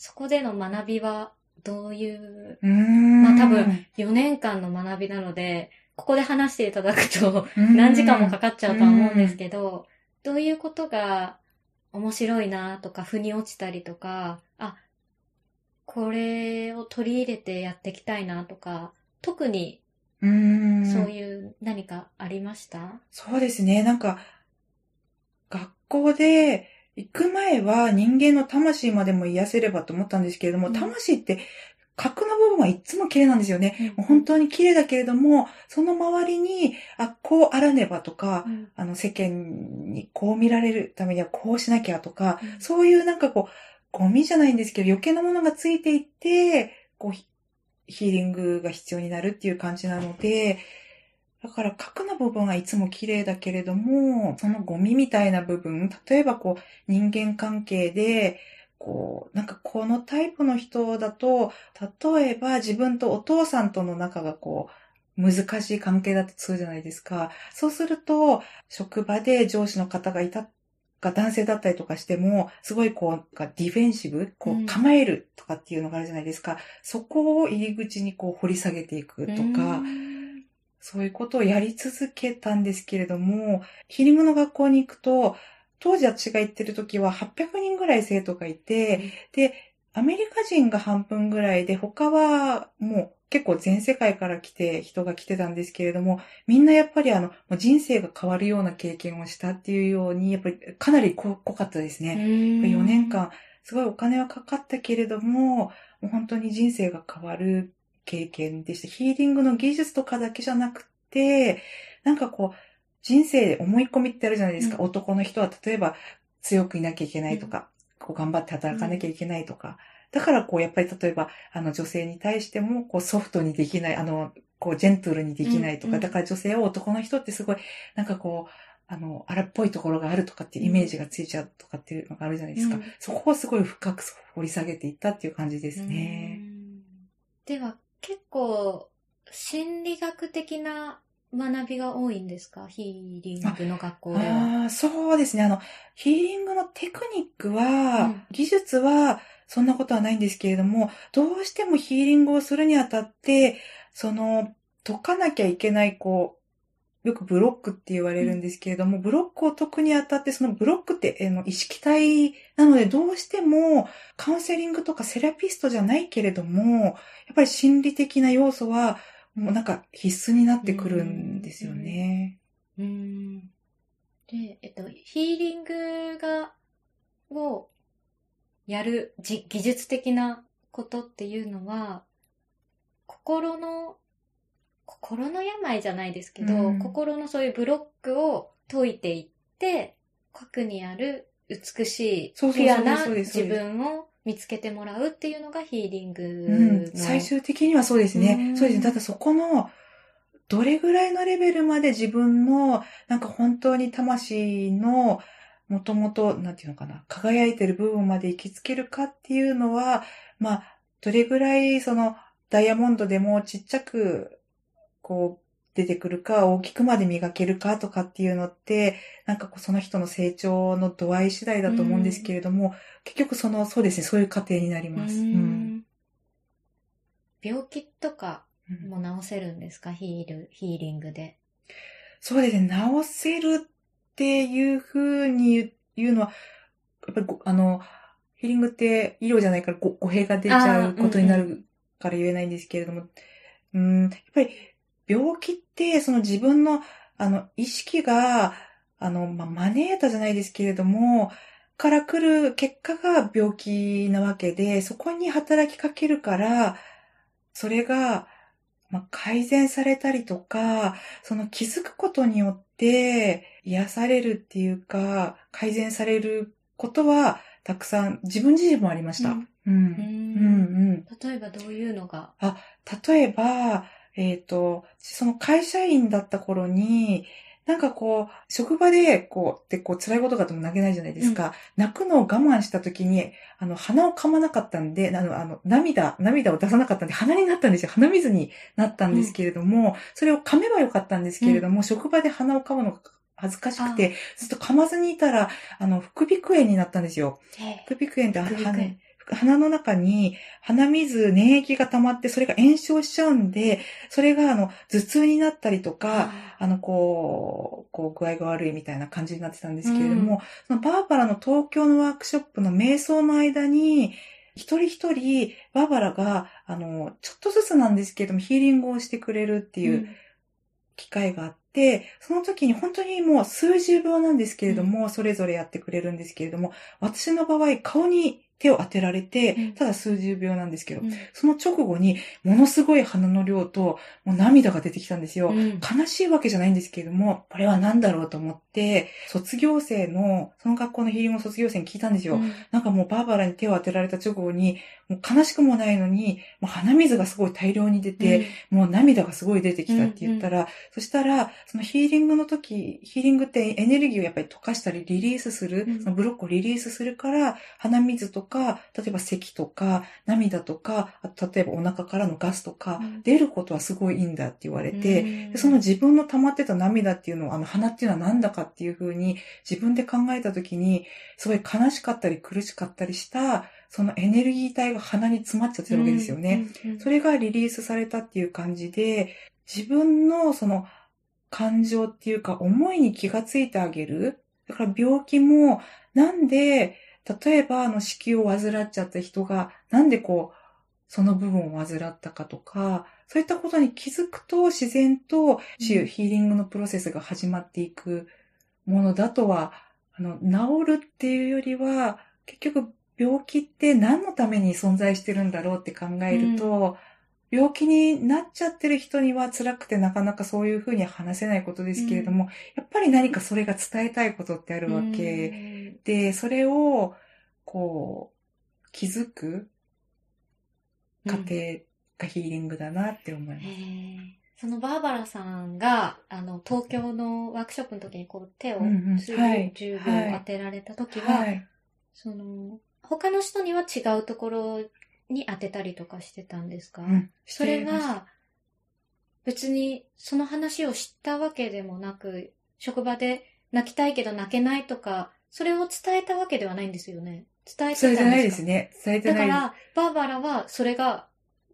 そこでの学びはどういう、うん。まあ多分、4年間の学びなので、ここで話していただくとうん。何時間もかかっちゃうとは思うんですけど、どういうことが面白いなとか、腑に落ちたりとか、あ、これを取り入れてやっていきたいなとか、特にうん。そういう何かありました、そうですね。なんか、学校で行く前は人間の魂までも癒せればと思ったんですけれども、うん。魂って核の部分はいつも綺麗なんですよね。もう本当当に綺麗だけれども、その周りに、あ、こうあらねばとか、うん。あの世間にこう見られるためにはこうしなきゃとか、うん。そういうなんかこう、ゴミじゃないんですけど余計なものがついていって、こうヒ、ヒーリングが必要になるっていう感じなので、だから核の部分はいつも綺麗だけれども、そのゴミみたいな部分、例えばこう人間関係で、こう、なんかこのタイプの人だと、例えば自分とお父さんとの仲がこう、難しい関係だとするじゃないですか。そうすると、職場で上司の方がいた、が男性だったりとかしても、すごいこう、ディフェンシブ、こうんう構えるとかっていうのがあるじゃないですか。そこを入り口にこう掘り下げていくとか、うんそういうことをやり続けたんですけれども、ヒーリングの学校に行くと、当時私が行ってる時は800人ぐらい生徒がいて、で、アメリカ人が半分ぐらいで、他はもう結構全世界から来て、人が来てたんですけれども、みんなやっぱりあの、もう人生が変わるような経験をしたっていうように、やっぱりかなり濃濃かったですね。4年間、すごいお金はかかったけれども、もう本当に人生が変わる経験でした。ヒーリングの技術とかだけじゃなくて、なんかこう、人生で思い込みってあるじゃないですか。うん男の人は例えば強くいなきゃいけないとか、こう頑張って働かなきゃいけないとか。だからこう、やっぱり例えば、あの女性に対しても、こうソフトにできない、あの、こうジェントルにできないとか、うんうんだから女性は男の人ってすごい、なんかこう、あの、荒っぽいところがあるとかっていうイメージがついちゃうとかっていうのがあるじゃないですか。うんそこをすごい深く掘り下げていったっていう感じですね。うんでは、結構、心理学的な学びが多いんですか？ヒーリングの学校では。ああ、そうですね。あの、ヒーリングのテクニックは、うん技術は、そんなことはないんですけれども、どうしてもヒーリングをするにあたって、その、解かなきゃいけない、こう、よくブロックって言われるんですけれども、ブロックを解くにあたって、そのブロックって、あの、意識体なので、どうしても、カウンセリングとかセラピストじゃないけれども、やっぱり心理的な要素は、もうなんか必須になってくるんですよね。うん。で、えっと、ヒーリングが、をやるじ技術的なことっていうのは、心の、心の病じゃないですけど、うん心のそういうブロックを解いていって、核にある美しい、ピュアな自分を見つけてもらうっていうのがヒーリングうん、の、最終的にはそうですね。うんそうですね。ただそこの、どれぐらいのレベルまで自分の、なんか本当に魂の、もともと、なんていうのかな、輝いてる部分まで行きつけるかっていうのは、まあ、どれぐらい、その、ダイヤモンドでもちっちゃく、こう、出てくるか、大きくまで磨けるかとかっていうのって、なんかこうその人の成長の度合い次第だと思うんですけれども、結局その、そうですね、そういう過程になります。ううん。ん。病気とかうん。も治せるんですか？ヒール、ヒーリングで。そうですね、治せるっていうふうに言うのは、やっぱりごあの、ヒーリングって医療じゃないからご語弊が出ちゃうことになるから言えないんですけれども、うん、やっぱり病気ってその自分のあの意識が、あの、まあ、招いたじゃないですけれども、から来る結果が病気なわけで、そこに働きかけるから、それが、まあ、改善されたりとか、その気づくことによって癒されるっていうか、改善されることはたくさん自分自身もありました。ううんん。うん、うん。例えばどういうのが？例えば、えっ、と、その会社員だった頃に、なんかこう、職場で、こう、で、こう、辛いことがあっても泣けないじゃないですか。泣くのを我慢した時に、あの、鼻を噛まなかったんで、あの、あの、涙、涙を出さなかったんで、鼻になったんですよ。鼻水になったんですけれども、それを噛めばよかったんですけれども、職場で鼻を噛むのが恥ずかしくて、ずっと噛まずにいたら、あの、副鼻腔炎になったんですよ。副鼻腔炎って副鼻腔炎鼻鼻の中に鼻水、粘液が溜まって、それが炎症しちゃうんで、それがあの、頭痛になったりとか、あの、こう、こう、具合が悪いみたいな感じになってたんですけれども、そのバーバラの東京のワークショップの瞑想の間に、一人一人、バーバラが、あの、ちょっとずつなんですけれども、ヒーリングをしてくれるっていう機会があって、その時に本当にもう数十秒なんですけれども、それぞれやってくれるんですけれども、私の場合、顔に手を当てられて、うん。ただ数十秒なんですけど、うん。その直後に、ものすごい鼻の量と、もう涙が出てきたんですよ。うん。悲しいわけじゃないんですけれども、これは何だろうと思って、卒業生の、その学校のヒーリングの卒業生に聞いたんですよ。うん。なんかもうバーバラに手を当てられた直後に、もう悲しくもないのに、もう鼻水がすごい大量に出て、もう涙がすごい出てきたって言ったら、そしたら、そのヒーリングの時、ヒーリングってエネルギーをやっぱり溶かしたりリリースする、うん。そのブロックをリリースするから、鼻水とか、例えば咳とか、涙とか、あと例えばお腹からのガスとか、うん出ることはすごいいいんだって言われて、その自分の溜まってた涙っていうのを、あの鼻っていうのは何だかっていう風に自分で考えた時に、すごい悲しかったり苦しかったりした、そのエネルギー体が鼻に詰まっちゃってるわけですよね。。それがリリースされたっていう感じで、自分のその感情っていうか思いに気がついてあげる。だから病気も、なんで、例えばあの子宮を患っちゃった人が、なんでこう、その部分を患ったかとか、そういったことに気づくと自然とうん。ヒーリングのプロセスが始まっていくものだとは、あの、治るっていうよりは、結局病気って何のために存在してるんだろうって考えると、病気になっちゃってる人には辛くてなかなかそういうふうに話せないことですけれども、やっぱり何かそれが伝えたいことってあるわけ。で、それを、こう、気づく過程がヒーリングだなって思います。へー。そのバーバラさんが、あの、東京のワークショップの時にこう手をうんうん。数はい。10秒当てられた時は、はい。その、他の人には違うところに当てたりとかしてたんですか、うんそれが、別にその話を知ったわけでもなく、職場で泣きたいけど泣けないとか、それを伝えたわけではないんですよね。伝えてたんですか？伝えてないですね。伝えてない。だから、バーバラはそれが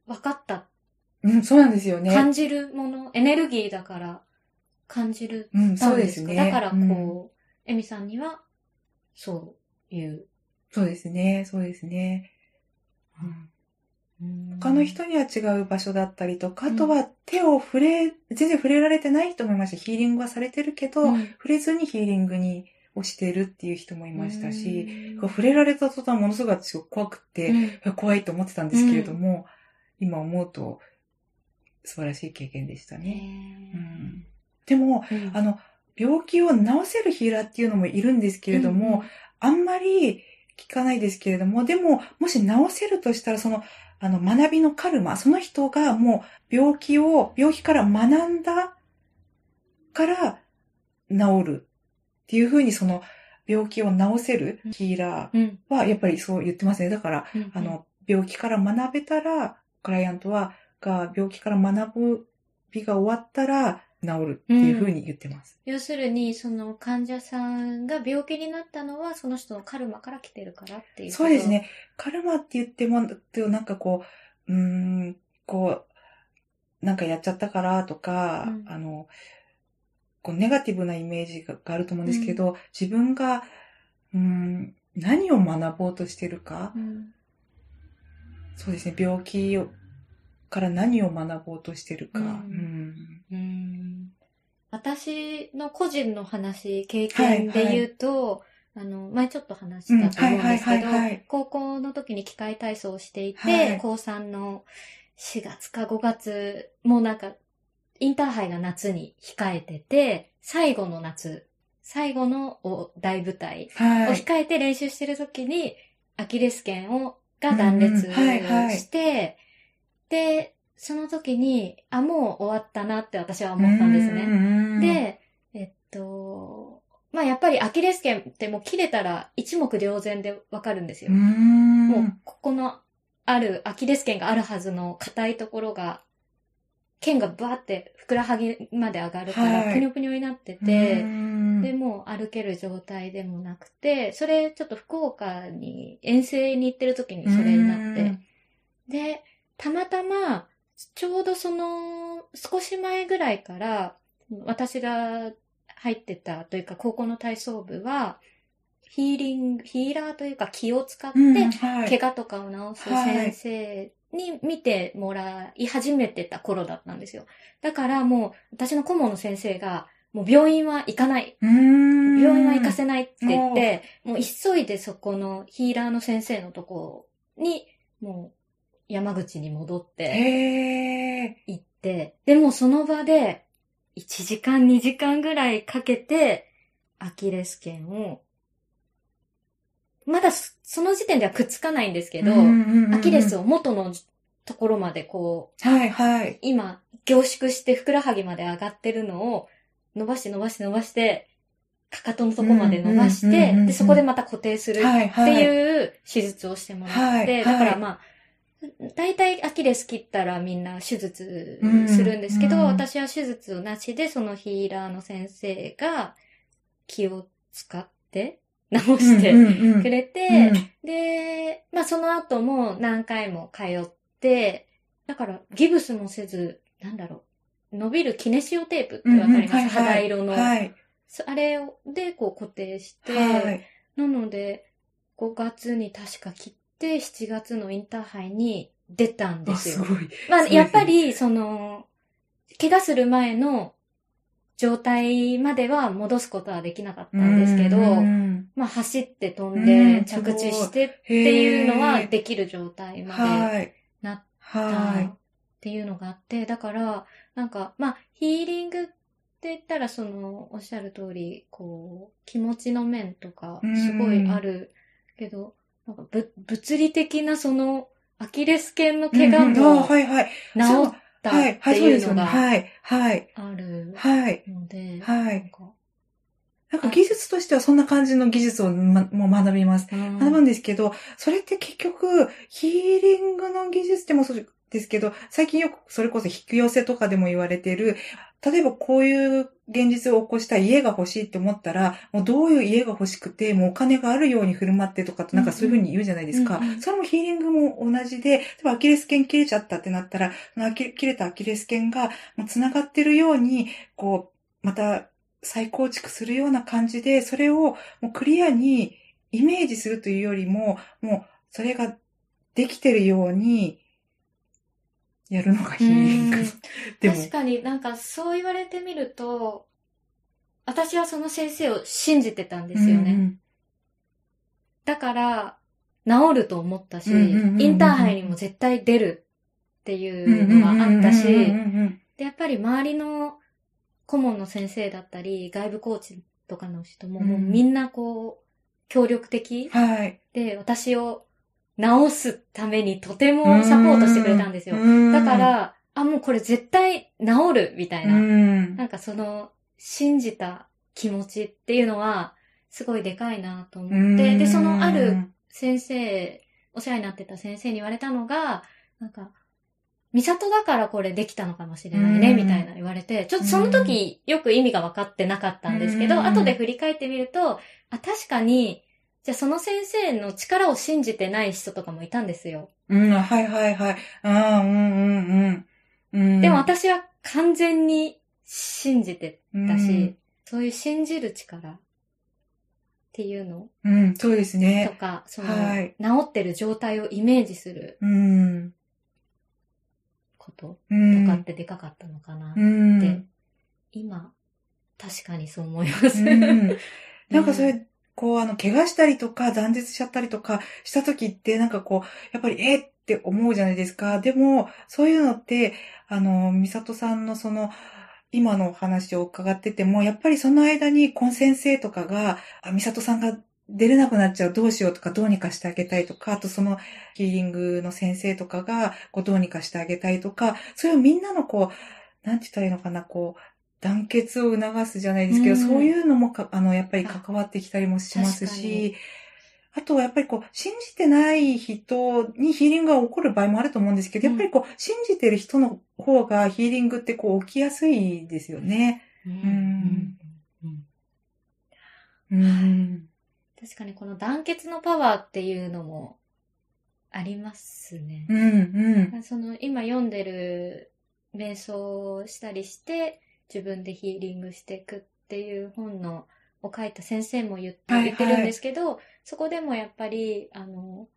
分かった。うん、そうなんですよね。感じるもの、エネルギーだから感じる。うん、たそうんでですね。だからうんこう、エミさんには、そういう。そうですね、そうですね。うん。他他の人には違う場所だったりとか、うん。あとは手を触れ、全然触れられてない人もいました。ヒーリングはされてるけど、うん。触れずにヒーリングにをしてるっていう人もいましたし、触れられた途端ものすごく私怖くて、うん。怖いと思ってたんですけれども、今思うと素晴らしい経験でしたね。うん。でも、うん。あの、病気を治せるヒーラーっていうのもいるんですけれども、あんまり聞かないですけれども、でも、もし治せるとしたら、その、あの、学びのカルマ、その人がもう病気を、病気から学んだから治るっていうふうに、その、病気を治せるヒーラうん、うん。ーは、やっぱりそう言ってますね。だから、うん。あの、病気から学べたら、クライアントは、が病気から学ぶ日が終わったら治るっていうふうに言ってます。要するに、その患者さんが病気になったのは、その人のカルマから来てるからっていう。そうです。ね。カルマって言っても、なんかこう、うーん、こう、なんかやっちゃったからとか、うん。あの、こうネガティブなイメージががあると思うんですけど、自分が、うーん、何を学ぼうとしてるか、うん。そうですね、病気をから何を学ぼうとしてるか、ううんん。うん私の個人の話、経験で言うと、あの、前ちょっと話したと思うんですけど、高校の時に機械体操をしていて、はい。高3の4月か5月、もうなんか、インターハイが夏に控えてて、最後の夏、最後のお大舞台をはい。控えて練習してる時に、アキレス腱を、が断裂して、で、その時に、あ、もう終わったなって私は思ったんですね。ねで、えっと、まあやっぱりアキレス腱ってもう切れたら一目瞭然でわかるんですよ。もうここのある、アキレス腱があるはずの硬いところが、腱がバーってふくらはぎまで上がるから、はい。ぷにょぷにょになってて、で、もう歩ける状態でもなくて、それちょっと福岡に遠征に行ってる時にそれになって、で、たまたま、ちょうどその、少し前ぐらいから、私が入ってたというか、高校の体操部は、ヒーリング、ヒーラーというか気を使って、怪我とかを治す先生に見てもらい始めてた頃だったんですよ。だからもう、私の顧問の先生が、もう病院は行かない。病病院は行かせないって言って、もう急いでそこのヒーラーの先生のとこに、もう山口に戻って。行って、でもその場で1時間2時間ぐらいかけて、アキレス腱を、まだそその時点ではくっつかないんですけど、アキレスを。を元のところまでこう、はいはい。今、凝縮してふくらはぎまで上がってるのを、伸ばして伸ばして伸ばして、かかとのとこまで伸ばしてで、そこでまた固定する。っていう手術をしてもらって、はいはいだからまあ、大体アキレス切ったらみんな手術するんですけど、うんうん私は手術なしでそのヒーラーの先生が気を使って直してくれれて、で、まあその後も何回も通って、だからギブスもせず、なんだろう、伸びるキネシオテープってわかります、肌色の。はい。そあれをでこう固定して、はい。なので、5月に確か切って、7月のインターハイに出たんであ、すよ。すごい。まあ、やっぱり、その、怪我する前の状態までは戻すことはできなかったんですけど、うんまあ、走って飛んうでん着地してっていうのはできる状態まではい。なっはっていうのがあって、だから、なんか、まあ、ヒーリングって言ったら、その、おっしゃる通り、こう、気持ちの面とか、すごいあるけど、なんかぶ、物理的なその、アキレス腱のい。怪我うんうんあもはいはい。治ったはい、っはい、ていうの。がはい、はい、あるはい、ので、はい。なんか技術としてはそんな感じの技術を、ま、もう学びます。うん学ぶんですけど、それって結局、ヒーリングの技術でもそうですけど、最近よくそれこそ引き寄せとかでも言われている、例えばこういう現実を起こしたい家が欲しいって思ったら、もうどういう家が欲しくて、もうお金があるように振る舞ってとかってなんかそういうふうに言うじゃないですか。うんうんそれもヒーリングも同じで、例えばアキレス腱切れちゃったってなったら、そのアキ切れたアキレス腱が繋がってるように、こう、また再構築するような感じで、それをもうクリアにイメージするというよりも、もうそれができてるようにやるのがヒーリングうん。でも、確かになんかそう言われてみると、私はその先生を信じてたんですよね。うんだから、治ると思ったし、うんうんうんうんインターハイにも絶対出るってうんいうのがあったし、うんうんうんで、やっぱり周りの顧問の先生だったり、外部コーチとかの人も、うんもうみんなこう、協力的。で、私を治すためにとてもサポートしてくれたんですよ。うん。だか、ら、あ、もうこれ絶対治るみたいな。うん。なんかその、信じた気持ちっていうのは、すごいでかいなと思って、で、そのある、先生、お世話になってた先生に言われたのが、なんか、ミサトだからこれできたのかもしれないね、うん。みたいな言われて、ちょっとその時よく意味が分かってなかったんですけど、うん。後で振り返ってみると、あ、確かに、じゃあその先生の力を信じてない人とかもいたんですよ。うん、はいはいはい。ああ、うんうんうん。うん、でも私は完全に信じてたし、うんそういう信じる力っていうのうん、そうですとね。か、その、はい治ってる状態をイメージするうん。ことうん。とかってでかかったのかなって、うん。今、確かにそう思います。うんなんかそうんれ、こう、あの、怪我したりとか、断絶しちゃったりとかした時って、なんかこう、やっぱり、えって思うじゃないですか。でも、そういうのって、あの、みさとさんのその、今のお話を伺ってても、やっぱりその間に、コン先生とかが、あみさとさんが出れなくなっちゃう、どうしようとか、どうにかしてあげたいとか、あとその、ヒーリングの先生とかが、こう、どうにかしてあげたいとか、そういうみんなのこう、なんて言ったらいいのかな、こう、団結を促すじゃないですけど、うんそういうのもか、あの、やっぱり関わってきたりもしますし、あとはやっぱりこう、信じてない人にヒーリングが起こる場合もあると思うんですけど、うんやっぱりこう、信じてる人の方がヒーリングってこう、起きやすいですよね。うんうん。確かにこの団結のパワーっていうのもありますねう。ん、うん。その今読んでる瞑想をしたりして自分でヒーリングしていくっていう本のを書いた先生も言って,、はいはい言ってるんですけど、そこでもやっぱりあの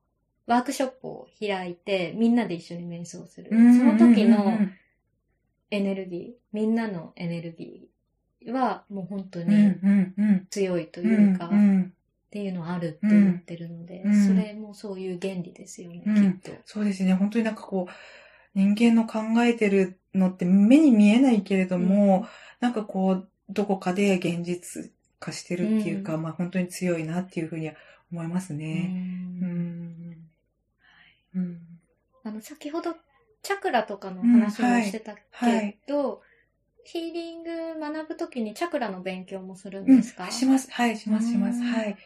ワークショップを開いてみんなで一緒に瞑想する。うんその時のうんエネルギー、みんなのエネルギーはもう本当うん、にうん、うん。強いとというか、うんっ、ていうのはあるって言ってるので、うんそれもそういう原理ですよね、うんきっと。そうですね。本当になんかこう、人間の考えてるのって目に見えないけれども、なんかこう、どこかで現実化してるっていうか、うんまあ本当に強いなっていうふうには思いますうね。んうん。うん。あの、先ほどチャクラとかの話もしてたけど、ヒーリング学ぶときにチャクラの勉強もするんうんですか、します。はい、します、します。うんはい。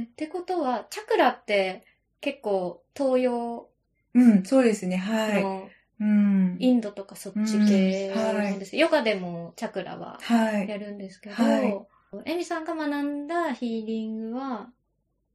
ってことは、チャクラって結構東洋うん、そうですね。はい。のうん。インドとかそっち系うん。はい。なんです。ヨガでもチャクラははい。やるんですけど、はい。エミさんが学んだヒーリングは、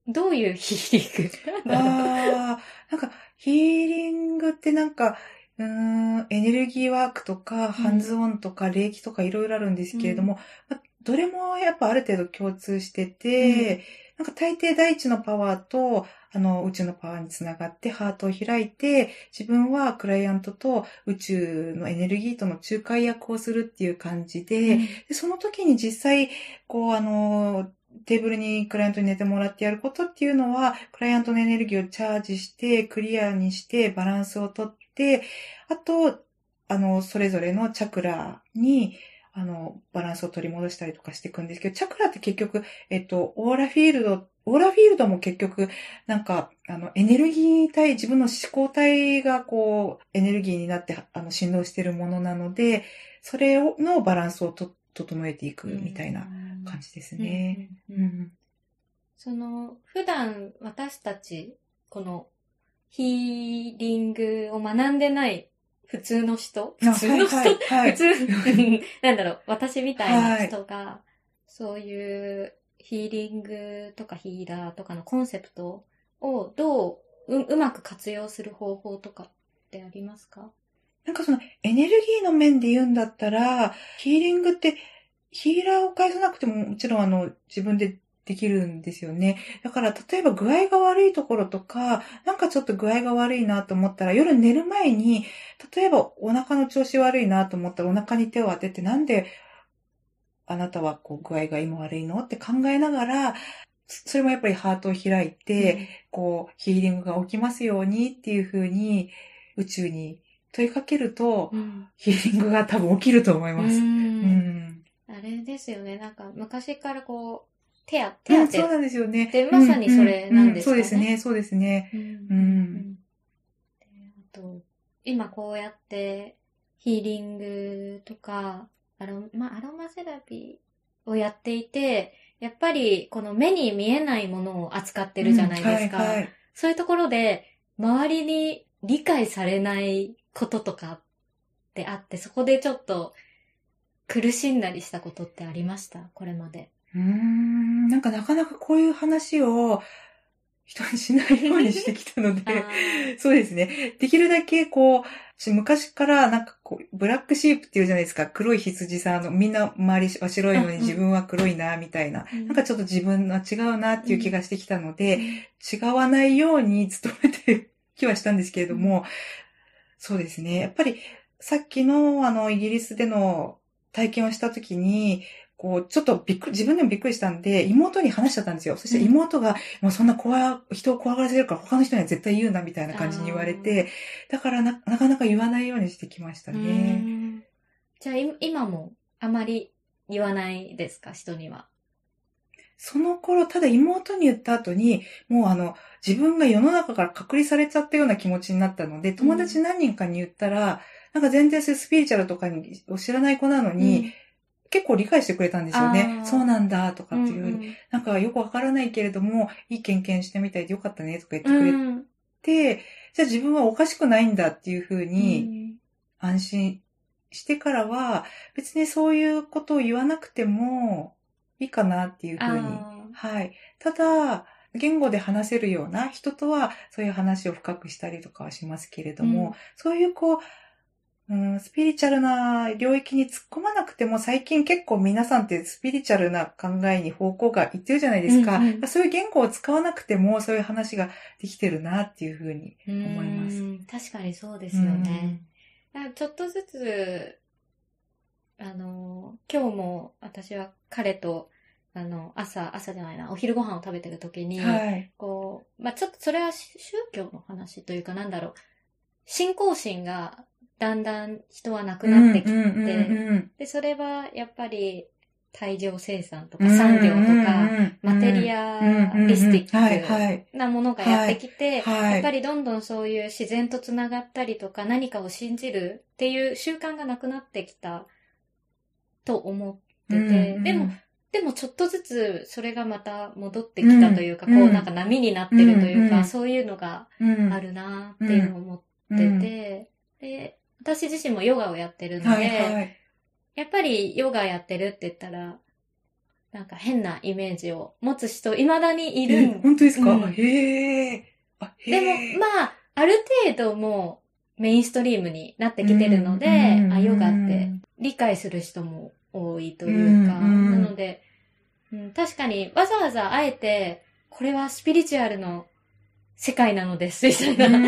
どういうヒーリング？ああ、なんか、ヒーリングってなんか、うーん、エネルギーワークとか、ハンズオンとか、霊気とかいろいろあるんですけれども、まあどれもやっぱある程度共通してて、なんか大抵大地のパワーと、あの、宇宙のパワーにつながってハートを開いて、自分はクライアントと宇宙のエネルギーとの仲介役をするっていう感じで、で、その時に実際、こう、あの、テーブルにクライアントに寝てもらってやることっていうのは、クライアントのエネルギーをチャージして、クリアにして、バランスをとって、あと、あの、それぞれのチャクラに、あの、バランスを取り戻したりとかしていくんですけど、チャクラって結局、えっと、オーラフィールド、オーラフィールドも結局、なんか、あの、エネルギー体、自分の思考体がこう、エネルギーになって、あの、振動してるものなので、それを、のバランスをと、整えていくみたいな感じですね。その、普段私たち、この、ヒーリングを学んでない普通の人？あ普通の人、はいはい。はい普通、なんだろう、私みたいな人が、そういうヒーリングとかヒーラーとかのコンセプトをどうううまく活用する方法とかってありますか？なんかそのエネルギーの面で言うんだったら、ヒーリングってヒーラーを介さなくてももちろんあの自分でできるんですよね。だから例えば具合が悪いところとか、なんかちょっと具合が悪いなと思ったら夜寝る前に、例えばお腹の調子悪いなと思ったらお腹に手を当ててなんであなたはこう具合が今悪いの？って考えながら、それもやっぱりハートを開いて、こう、ヒーリングが起きますようにっていう風に宇宙に問いかけると、うんヒーリングが多分起きると思います。ううんん。あれですよね。なんか昔からこう、手当うん、手当てそうなんですよね。でまさにそれなんですかねそうですね、そうですね。うんあと、今こうやってヒーリングとか、アロ,、まあ、アロマセラピーをやっていて、やっぱりこの目に見えないものを扱ってるじゃないですか。うんはいはいそういうところで、周りに理解されないこととかってあって、そこでちょっと苦しんだりしたことってありました？これまで。うーん、なんかなかなかこういう話を人にしないようにしてきたのあで、ー そうですね。できるだけこう、し昔からなんかこう、ブラックシープっていうじゃないですか。黒い羊さん、あの、みんな周りは白いのにうん自分は黒いな、みたいな。うんなんかちょっと自分は違うなっていう気がしてきたので、違わないように努めてきはしたんですけれども、そうですね。やっぱり、さっきの、あの、イギリスでの体験をしたときに、こう、ちょっとびっくり、自分でもびっくりしたんで、妹に話しちゃったんですよ。そして妹が、もうそんな怖い、人を怖がらせるから他の人には絶対言うな、みたいな感じに言われて、だからな、なかなか言わないようにしてきましたうね。ん。じゃあい今もあまり言わないですか？人には。その頃、ただ妹に言った後に、もうあの、自分が世の中から隔離されちゃったような気持ちになったので、友達何人かに言ったら、なんか全然スピリチュアルとかにを知らない子なのに、結構理解してくれたんですよね。そうなんだ、とかっていう。ふうに。ん。なんかよくわからないけれども、いい経験してみたいでよかったね、とか言ってくれうん。て、じゃあ自分はおかしくないんだっていうふううにん。安心してからは、別にそういうことを言わなくてもいいかなっていうふうに。あはい。ただ、言語で話せるような人とはそういう話を深くしたりとかはしますけれども、うん。そういうこう、うん、スピリチュアルな領域に突っ込まなくても最近結構皆さんってスピリチュアルな考えに方向がいってるじゃないですか。うんうんそういう言語を使わなくてもそういう話ができてるなっていうふうにー思いますうん確かにそうですよね。だからちょっとずつ、あの、今日も私は彼と、あの、朝、朝じゃないな、お昼ご飯を食べてる時に、うん。はい。こう、まあ、ちょっとそれは宗教の話というかなんだろう、信仰心がだんだん人はなくなってきて、で、それはやっぱり大量生産とか産業とか、マテリアリスティはいッはい。クなものがやってきて、はい。やっぱりどんどんそういう自然とつながったりとか何かを信じるっていう習慣がなくなってきたと思ってて、でも、でもちょっとずつそれがまた戻ってきたというか、うんこうなんか波になってるというか、そういうのがうん。あるなっていうのを思ってて、で、私自身もヨガをやってるので、はいはい。やっぱりヨガやってるって言ったら、なんか変なイメージを持つ人未だにいる。本当ですか、うん。へえ。でえ。も、まあ、ある程度もうメインストリームになってきてるので、うんあ、ヨガって理解する人も多いというか、うなので、うん、確かにわざわざあえて、これはスピリチュアルの世界なのです、みたいな、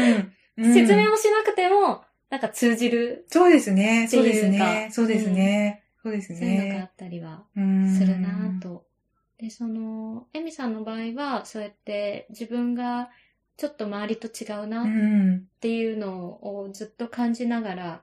説明をしなくても、なんか通じる、そうですね。そうですね。そうですね。そうですそういうのがあね。ったりはうんするなぁ。と。で、その、エミさんの場合は、そうやって自分がちょっと周りと違うなうっん。ていうのをずっと感じながら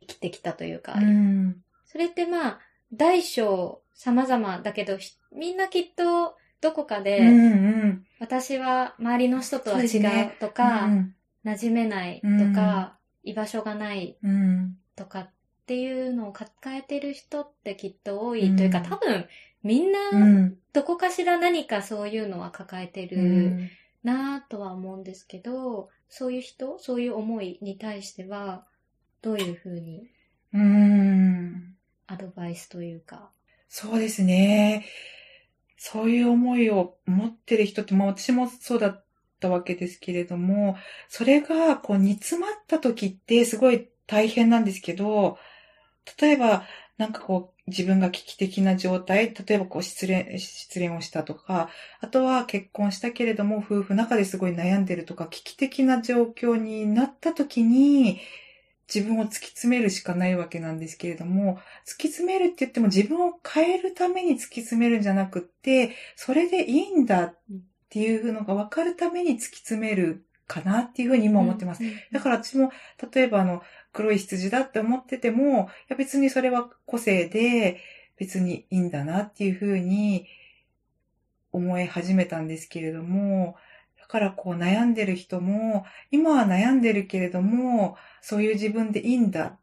生きてきたというか、うん。それってまあ、大小様々だけど、ひみんなきっとどこかで、うんうん。私は周りの人とは違うとか、うん馴染めないとか、居場所がないうん。とかっていうのを抱えてる人ってきっと多い、うんというか多分みんう。なんどこかしら何かそういうのは抱えてうるん。なぁとは思うんですけど、そういう人、そういう思いに対しては、どういうふうにうん。アドバイスというか。そうですね。そういう思いを持ってる人って、まあ私もそうだったわけですけれども、それがこう煮詰まった時ってすごい大変なんですけど、例えばなんかこう自分が危機的な状態、例えばこう失恋、失恋をしたとか、あとは結婚したけれども夫婦仲ですごい悩んでるとか、危機的な状況になった時に、自分を突き詰めるしかないわけなんですけれども、突き詰めるって言っても自分を変えるために突き詰めるんじゃなくって、それでいいんだっていうのが分かるために突き詰めるかなっていうふうに今思ってます。うんだから私も、例えばあの、黒い羊だって思ってても、いや別にそれは個性で、別にいいんだなっていうふうに思い始めたんですけれども、だからこう悩んでる人も、今は悩んでるけれども、そういう自分でいいんだ。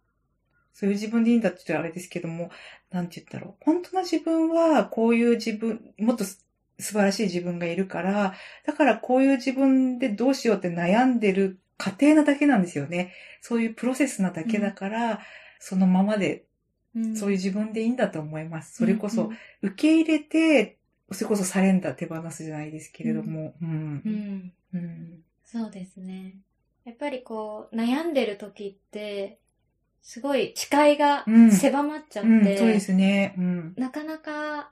そういう自分でいいんだって言ったらあれですけども、なんて言ったろう。本当の自分はこういう自分、もっとす素晴らしい自分がいるから、だからこういう自分でどうしようって悩んでる過程なだけなんですよね。そういうプロセスなだけだから、そのままで、うんそういう自分でいいんだと思います。それこそうん、受け入れて、それこそサレンダー手放すじゃないですけれども、う。うんん。うん。そうですね。やっぱりこう、悩んでる時って、すごい視界がうん狭まっちゃって、うん、そうですね。うん。なかなか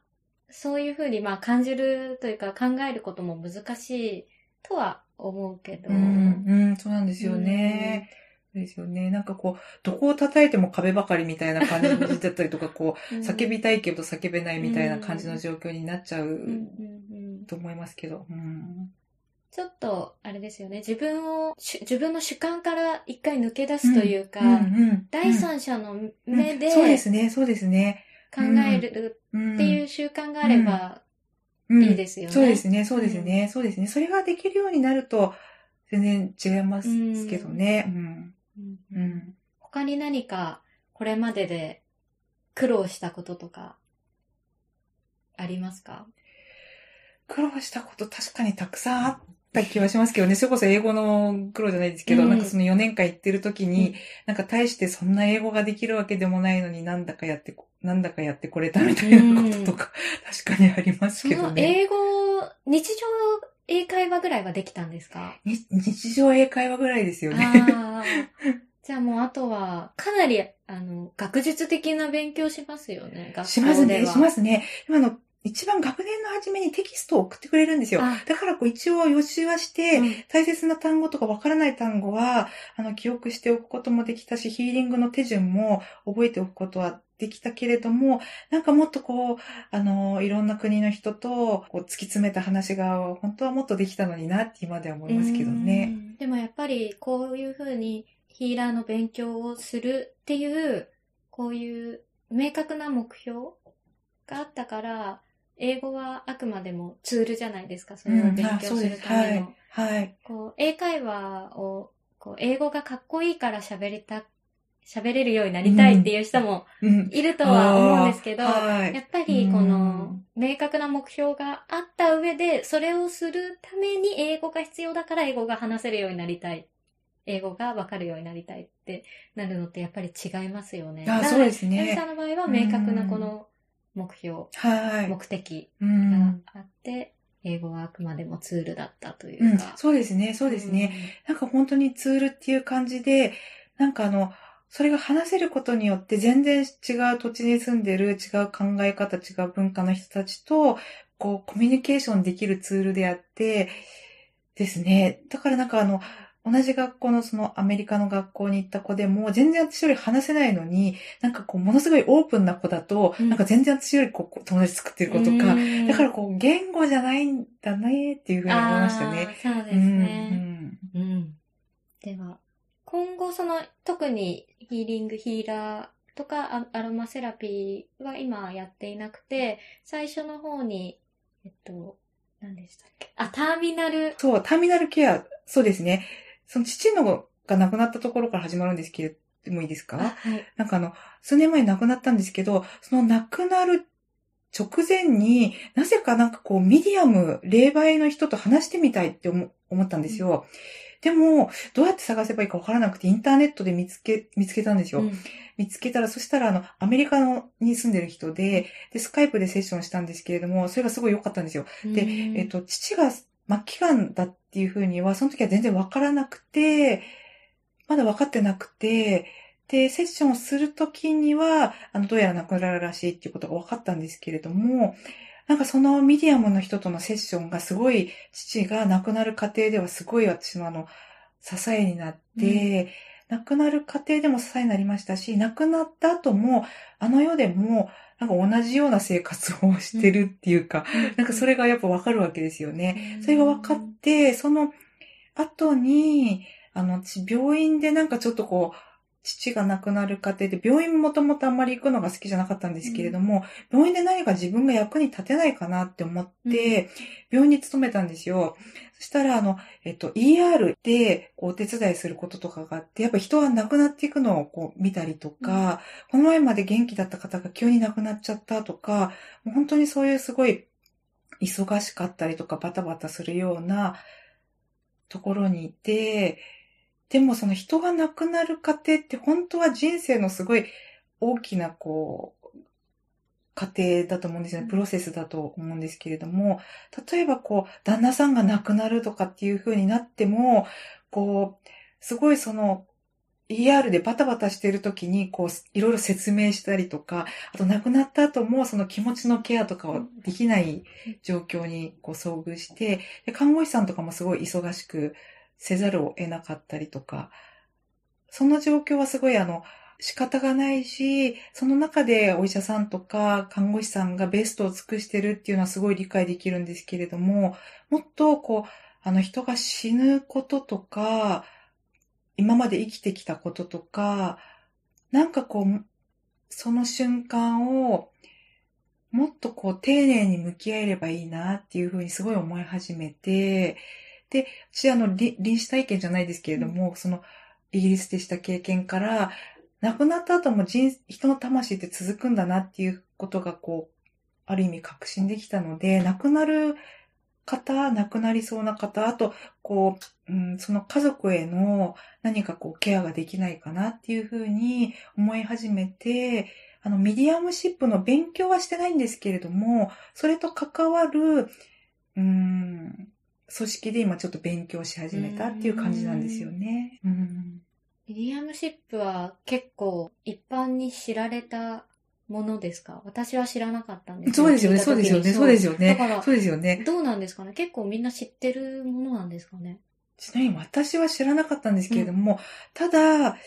そういうふうにまあ感じるというか考えることも難しいとは思うけど、うん、うん、そうなんですよね。そうですよね。なんかこう、どこを叩いても壁ばかりみたいな感じだったりとか、こう叫びたいけど叫べないみたいな感じの状況になっちゃうと思いますけど。うん。ちょっと、あれですよね。自分を、し自分の主観から一回抜け出すというか、第三者の目でうんそうですね、そうですね。考えるうん。っていう習慣があればうん。いいですよね。そうですね、そうですね、そうですね。それができるようになると、全然違いますけどね。うん。他に何かこれまでで苦労したこととかありますか？苦労したこと確かにたくさんあった気はしますけどね。それこそ英語の苦労じゃないですけど、うん。なんかその4年間行ってる時に、うん。なんか大してそんな英語ができるわけでもないのになんだかやってこ、なんだかやってこれたみたいなこととか、確かにありますけどね。英語、日常英会話ぐらいはできたんですか？に日常英会話ぐらいですよね。じゃあもうあとは、かなり、あの、学術的な勉強しますよね、学校では。しますね、しますね。今の、一番学年の初めにテキストを送ってくれるんですよあ。だからこう一応予習はして、うん大切な単語とかわからない単語は、あの、記憶しておくこともできたし、ヒーリングの手順も覚えておくことはできたけれども、なんかもっとこう、あの、いろんな国の人とこう突き詰めた話が、本当はもっとできたのになって今では思いますけどうね。んでもやっぱりこういうふうにヒーラーの勉強をするっていう、こういう明確な目標があったから、英語はあくまでもツールじゃないですか、それを勉あ強するための。はい。はい。こう英会話をこう英語がかっこいいから喋りた、喋れるようになりたいっていう人もうん。いるとは思うんですけど、やっぱりこの明確な目標があった上で、それをするために英語が必要だから英語が話せるようになりたい。英語がわかるようになりたいってなるのってやっぱり違いますよね。あ、そうですヤミね。さんの場合は明確なこの目標、はい。目的うがん。あって、英語はあくまでもツールだったといううんか。そうですね、そうですね。なんか本当にツールっていう感じで、なんかあの、それが話せることによって全然違う土地に住んでる違う考え方、違う文化の人たちと、こう、コミュニケーションできるツールであって、ですね。だからなんかあの、同じ学校のそのアメリカの学校に行った子でも、全然私より話せないのに、なんかこう、ものすごいオープンな子だと、うんなんか全然私よりこう、友達作ってる子とか、うんだからこう、言語じゃないんだねっていうふうに思いましたね。そうですね。うんうん。では、今後その、特にヒーリングヒーラーとかアアロマセラピーは今やっていなくて、最初の方に、えっと、何でしたっけ？あ、ターミナル。そう、ターミナルケア、そうですね。その父のが亡くなったところから始まるんですけれどもいいですか？はい。なんかあの、数年前に亡くなったんですけど、その亡くなる直前になぜかなんかこう、ミディアム、霊媒の人と話してみたいって思思ったんですよ。でも、どうやって探せばいいかわからなくて、インターネットで見つけ、見つけたんですよ。うん見つけたら、そしたら、あの、アメリカのに住んでる人で、で、スカイプでセッションしたんですけれども、それがすごい良かったんですよ。で、えっ、と、父が末期がんだっていうふうには、その時は全然わからなくて、まだ分かってなくて、で、セッションをするときには、あの、どうやら亡くなるらしいっていうことが分かったんですけれども、なんかそのミディアムの人とのセッションがすごい、父が亡くなる過程ではすごい私のあの、支えになって、亡くなる過程でも支えになりましたし、亡くなった後も、あの世でも、なんか同じような生活をしてるっていうか、なんかそれがやっぱわかるわけですよね。それが分かって、その後に、あの、私病院でなんかちょっとこう、父が亡くなる過程で、病院もともとあんまり行くのが好きじゃなかったんですけれども、病院で何か自分が役に立てないかなって思って、病院に勤めたんですよ。そしたら、あの、えっと、ER でお手伝いすることとかがあって、やっぱ人が亡くなっていくのをこう見たりとか、この前まで元気だった方が急に亡くなっちゃったとか、もう本当にそういうすごい忙しかったりとかバタバタするようなところにいて、でもその人が亡くなる過程って本当は人生のすごい大きなこう、過程だと思うんですよね。プロセスだと思うんですけれども、例えばこう、旦那さんが亡くなるとかっていう風になっても、こう、すごいその、ER でバタバタしてる時に、こう、いろいろ説明したりとか、あと亡くなった後もその気持ちのケアとかをできない状況にこう遭遇して、で看護師さんとかもすごい忙しくせざるを得なかったりとか、その状況はすごいあの、仕方がないし、その中でお医者さんとか看護師さんがベストを尽くしてるっていうのはすごい理解できるんですけれども、もっとこう、あの人が死ぬこととか、今まで生きてきたこととか、なんかこう、その瞬間を、もっとこう丁寧に向き合えればいいなっていうふうにすごい思い始めて、で、私あの、臨死体験じゃないですけれども、その、イギリスでした経験から、亡くなった後も人、人の魂って続くんだなっていうことがこう、ある意味確信できたので、亡くなる方、亡くなりそうな方、あと、こう、うん、その家族への何かこうケアができないかなっていうふうに思い始めて、あの、 mediumship の勉強はしてないんですけれども、それと関わる、うん、組織で今ちょっと勉強し始めたっていう感じなんですよね。うん。 mediumship は結構一般に知られたものですか？私は知らなかったんですそうですよね、そうですよね、そうですよね。だからそうですよね。どうなんですかね？結構みんな知ってるものなんですかね？ちなみに私は知らなかったんですけれども、ただ、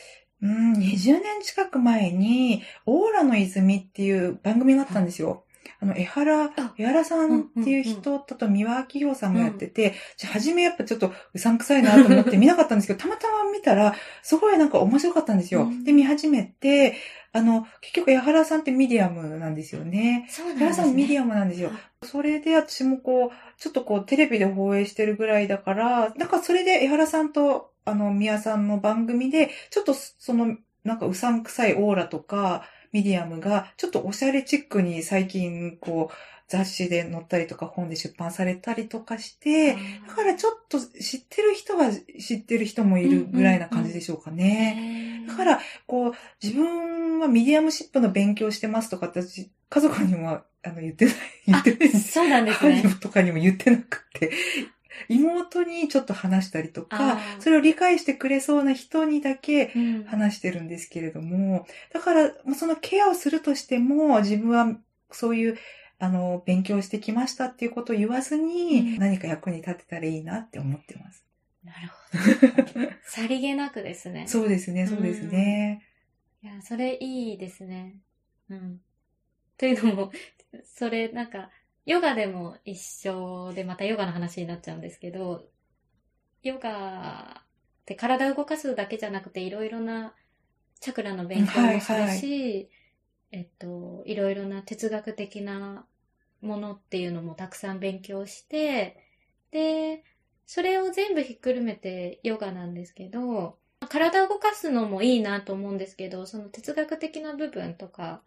うん、20年近く前に、オーラの泉っていう番組があったんですよ。あの、江原あ、江原さんっていう人とと美輪明宏さんがやってて、じゃあ初めやっぱちょっとうさんくさいなと思って見なかったんですけど、たまたま見たら、すごいなんか面白かったんですよ。うんで、見始めて、あの、結局江原さんってミディアムなんですよね。そうなん江原さんミディアアムなんですよ。それで私もこう、ちょっとこうテレビで放映してるぐらいだから、なんかそれで江原さんとあの宮さんの番組で、ちょっとそのなんかうさんくさいオーラとかミディアムがちょっとおしゃれチックに最近こう雑誌で載ったりとか本で出版されたりとかして、だからちょっと知ってる人は知ってる人もいるぐらいな感じでしょうかね。だから、こう、自分は mediumship の勉強してますとか私家族にもあの言ってない、言ってないんです。そうなんですね。とかにも言ってなくて、妹にちょっと話したりとかそれを理解してくれそうな人にだけうん話してるんですけれども、だから、もうそのケアをするとしても、自分はそういう、あの、勉強してきましたっていうことを言わずに、うん何か役に立てたらいいなって思ってます。なるほど。さりげなくですね。そうですね、そうですね。いや、それいいですね。うん。というのも、それなんか、ヨガでも一緒で、またヨガの話になっちゃうんですけど、ヨガって体を動かすだけじゃなくて、いろいろなチャクラの勉強もするし、はいはえっと、いろいろな哲学的なものっていうのもたくさん勉強して、で、それを全部ひっくるめてヨガなんですけど、体を動かすのもいいなと思うんですけど、その哲学的な部分とか、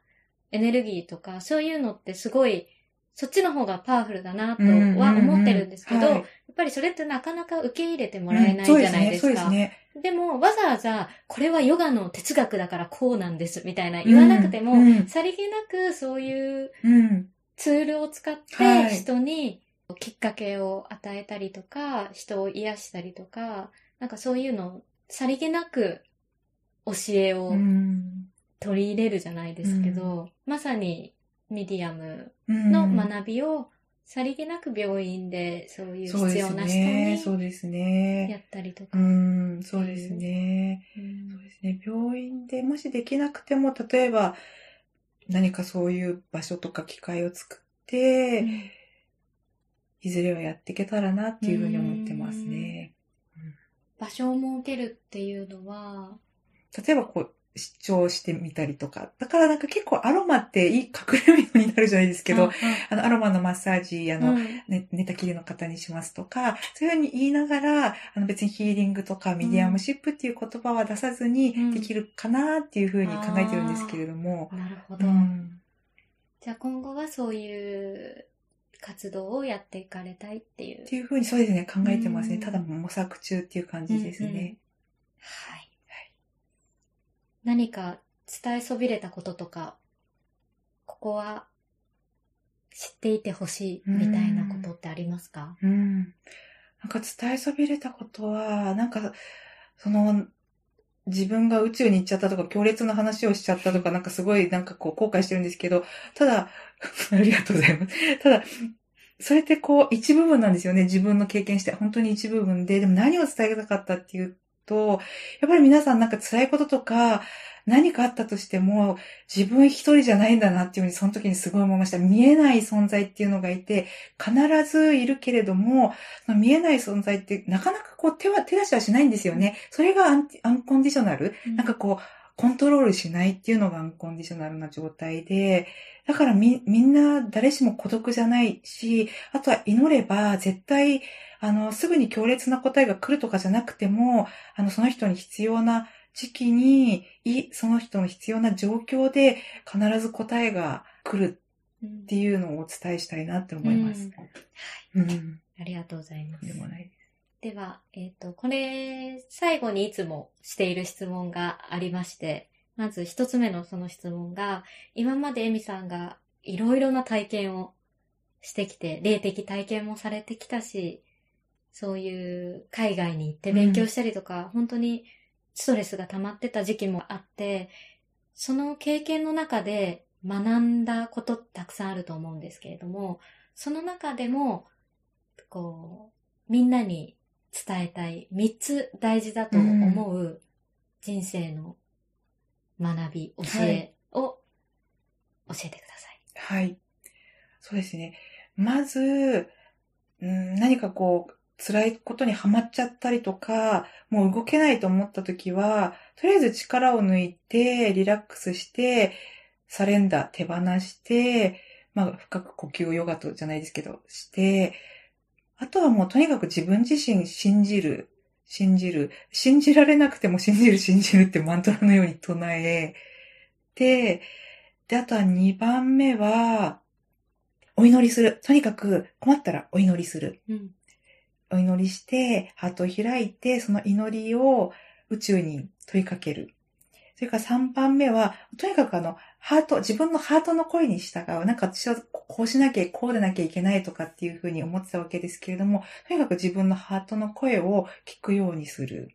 エネルギーとか、そういうのってすごい、そっちの方がパワフルだなとは思ってるんですけど、うんうんうんはいやっぱりそれってなかなか受け入れてもらえないじゃないですか。うですね。でも、わざわざ、これはヨガの哲学だからこうなんです、みたいな言わなくても、うんうんさりげなくそういう。ツールを使っはいて人にきっかけを与えたりとか、人を癒したりとか、なんかそういうのをさりげなく教えをうん。取り入れるじゃないですけど、まさにミディアムうんの学びをさりげなく病院でそういう必要な人ね。そにうですやね。ったりとか。うん、そうですね。うんそうですね。病院でもしできなくても、例えば何かそういう場所とか機会を作って、いずれはやっていけたらなっていうふうに思ってますね。場所を設けるっていうのは、例えばこう、視聴してみたりとか。だからなんか結構アロマっていい隠れ身になるじゃないですけど、あの、アロマのマッサージ、あの、うんね、寝たきりの方にしますとか、そういうふうに言いながら、あの別にヒーリングとか mediumship っていう言葉は出さずうんにできるかなっていうふうに考えてるんですけれども。なるほど。うんじゃあ今後はそういう活動をやっていかれたいっていう。っていうふうにそうですね、考えてますね。うんただ模索中っていう感じですうんうんね。はい。何か伝えそびれたこととか、ここは知っていてほしいみたいなことってありますか？うん。なんか伝えそびれたことは、なんか、その、自分が宇宙に行っちゃったとか、強烈な話をしちゃったとか、なんかすごいなんかこう後悔してるんですけど、ただ、ありがとうございます。ただ、それってこう一部分なんですよね。自分の経験して、本当に一部分で。でも何を伝えたかったっていうと、やっぱり皆さんなんか辛いこととか、何かあったとしても、自分一人じゃないんだなっていうふうにその時にすごい思いました。見えない存在っていうのがいて、必ずいるけれども、その見えない存在ってなかなかこう手は、手出しはしないんですよね。それがアンアンコンディショナル？なんかこう、コントロールしないっていうのがアンコンディショナルな状態で、だからみ、みんな誰しも孤独じゃないし、あとは祈れば絶対、あの、すぐに強烈な答えが来るとかじゃなくても、あの、その人に必要な時期に、い、その人の必要な状況で必ず答えが来るうんっていうのをお伝えしたいなって思います。うん。ありがとうございます。でもないで。は、えっ、と、これ、最後にいつもしている質問がありまして、まず一つ目のその質問が、今までエミさんがいろいろな体験をしてきて、霊的体験もされてきたし、そういう海外に行って勉強したりとか、本当にストレスが溜まってた時期もあって、その経験の中で学んだことたくさんあると思うんですけれども、その中でも、こう、みんなに伝えたい3つ大事だと思う人生の学び、教えを教えてください。はい。そうですね。まず、うん、何かこう、辛いことにはまっちゃったりとか、もう動けないと思った時は、とりあえず力を抜いて、リラックスして、サレンダー、手放して、まあ、深く呼吸をヨガとじゃないですけど、して、あとはもうとにかく自分自身信じる、信じる、信じられなくても信じる、信じるってマントラのように唱え、で、で、あとは2番目は、お祈りする。とにかく困ったらお祈りする。うん。お祈りして、ハートを開いて、その祈りを宇宙に問いかける。それから3番目は、とにかくあの、ハート、自分のハートの声に従う。なんか私はこうしなきゃ、こうでなきゃいけないとかっていうふうに思ってたわけですけれども、とにかく自分のハートの声を聞くようにする。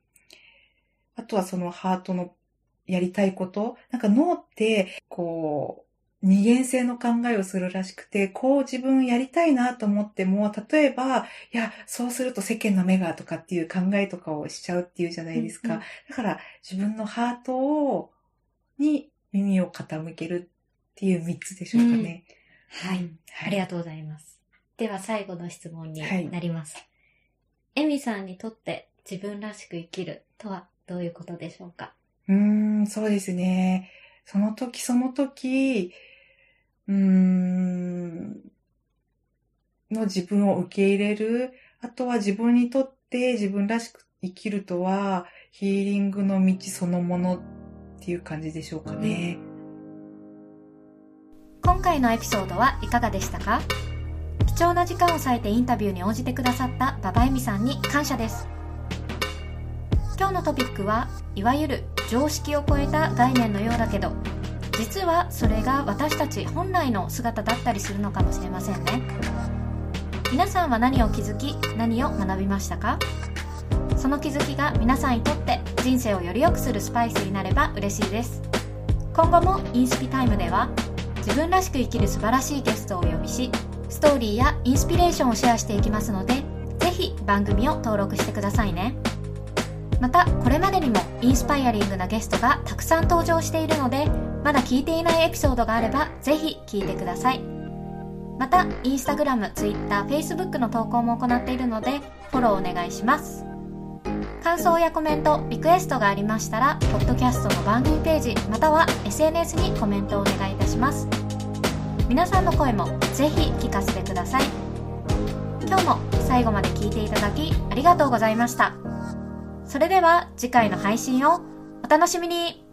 あとはそのハートのやりたいこと。なんか脳って、こう、二元性の考えをするらしくて、こう自分やりたいなと思っても、例えば、いや、そうすると世間の目がとかっていう考えとかをしちゃうっていうじゃないですか。うんうんだから自分のハートを、に耳を傾けるっていう三つでしょうかね。はい。うんありがとうございます。では最後の質問にはいなります。エミさんにとって自分らしく生きるとはどういうことでしょうか？うーん、そうですね。その時その時、うーん、の自分を受け入れる。あとは自分にとって自分らしく生きるとは、ヒーリングの道そのものっていう感じでしょうかね。今回のエピソードはいかがでしたか？貴重な時間を割いてインタビューに応じてくださった馬場恵美さんに感謝です。今日のトピックはいわゆる常識を超えた概念のようだけど実はそれが私たち本来の姿だったりするのかもしれませんね。皆さんは何を気づき何を学びましたか？その気づきが皆さんにとって人生をより良くするスパイスになれば嬉しいです。今後もインスピタイムでは自分らしく生きる素晴らしいゲストをお呼びしストーリーやインスピレーションをシェアしていきますのでぜひ番組を登録してくださいね。またこれまでにもインスパイアリングなゲストがたくさん登場しているのでまだ聞いていないエピソードがあればぜひ聞いてください。またインスタグラム、ツイッター、フェイスブックの投稿も行っているのでフォローお願いします。感想やコメント、リクエストがありましたら、ポッドキャストの番組ページ、または SNS にコメントをお願いいたします。皆さんの声もぜひ聞かせてください。今日も最後まで聞いていただきありがとうございました。それでは次回の配信をお楽しみに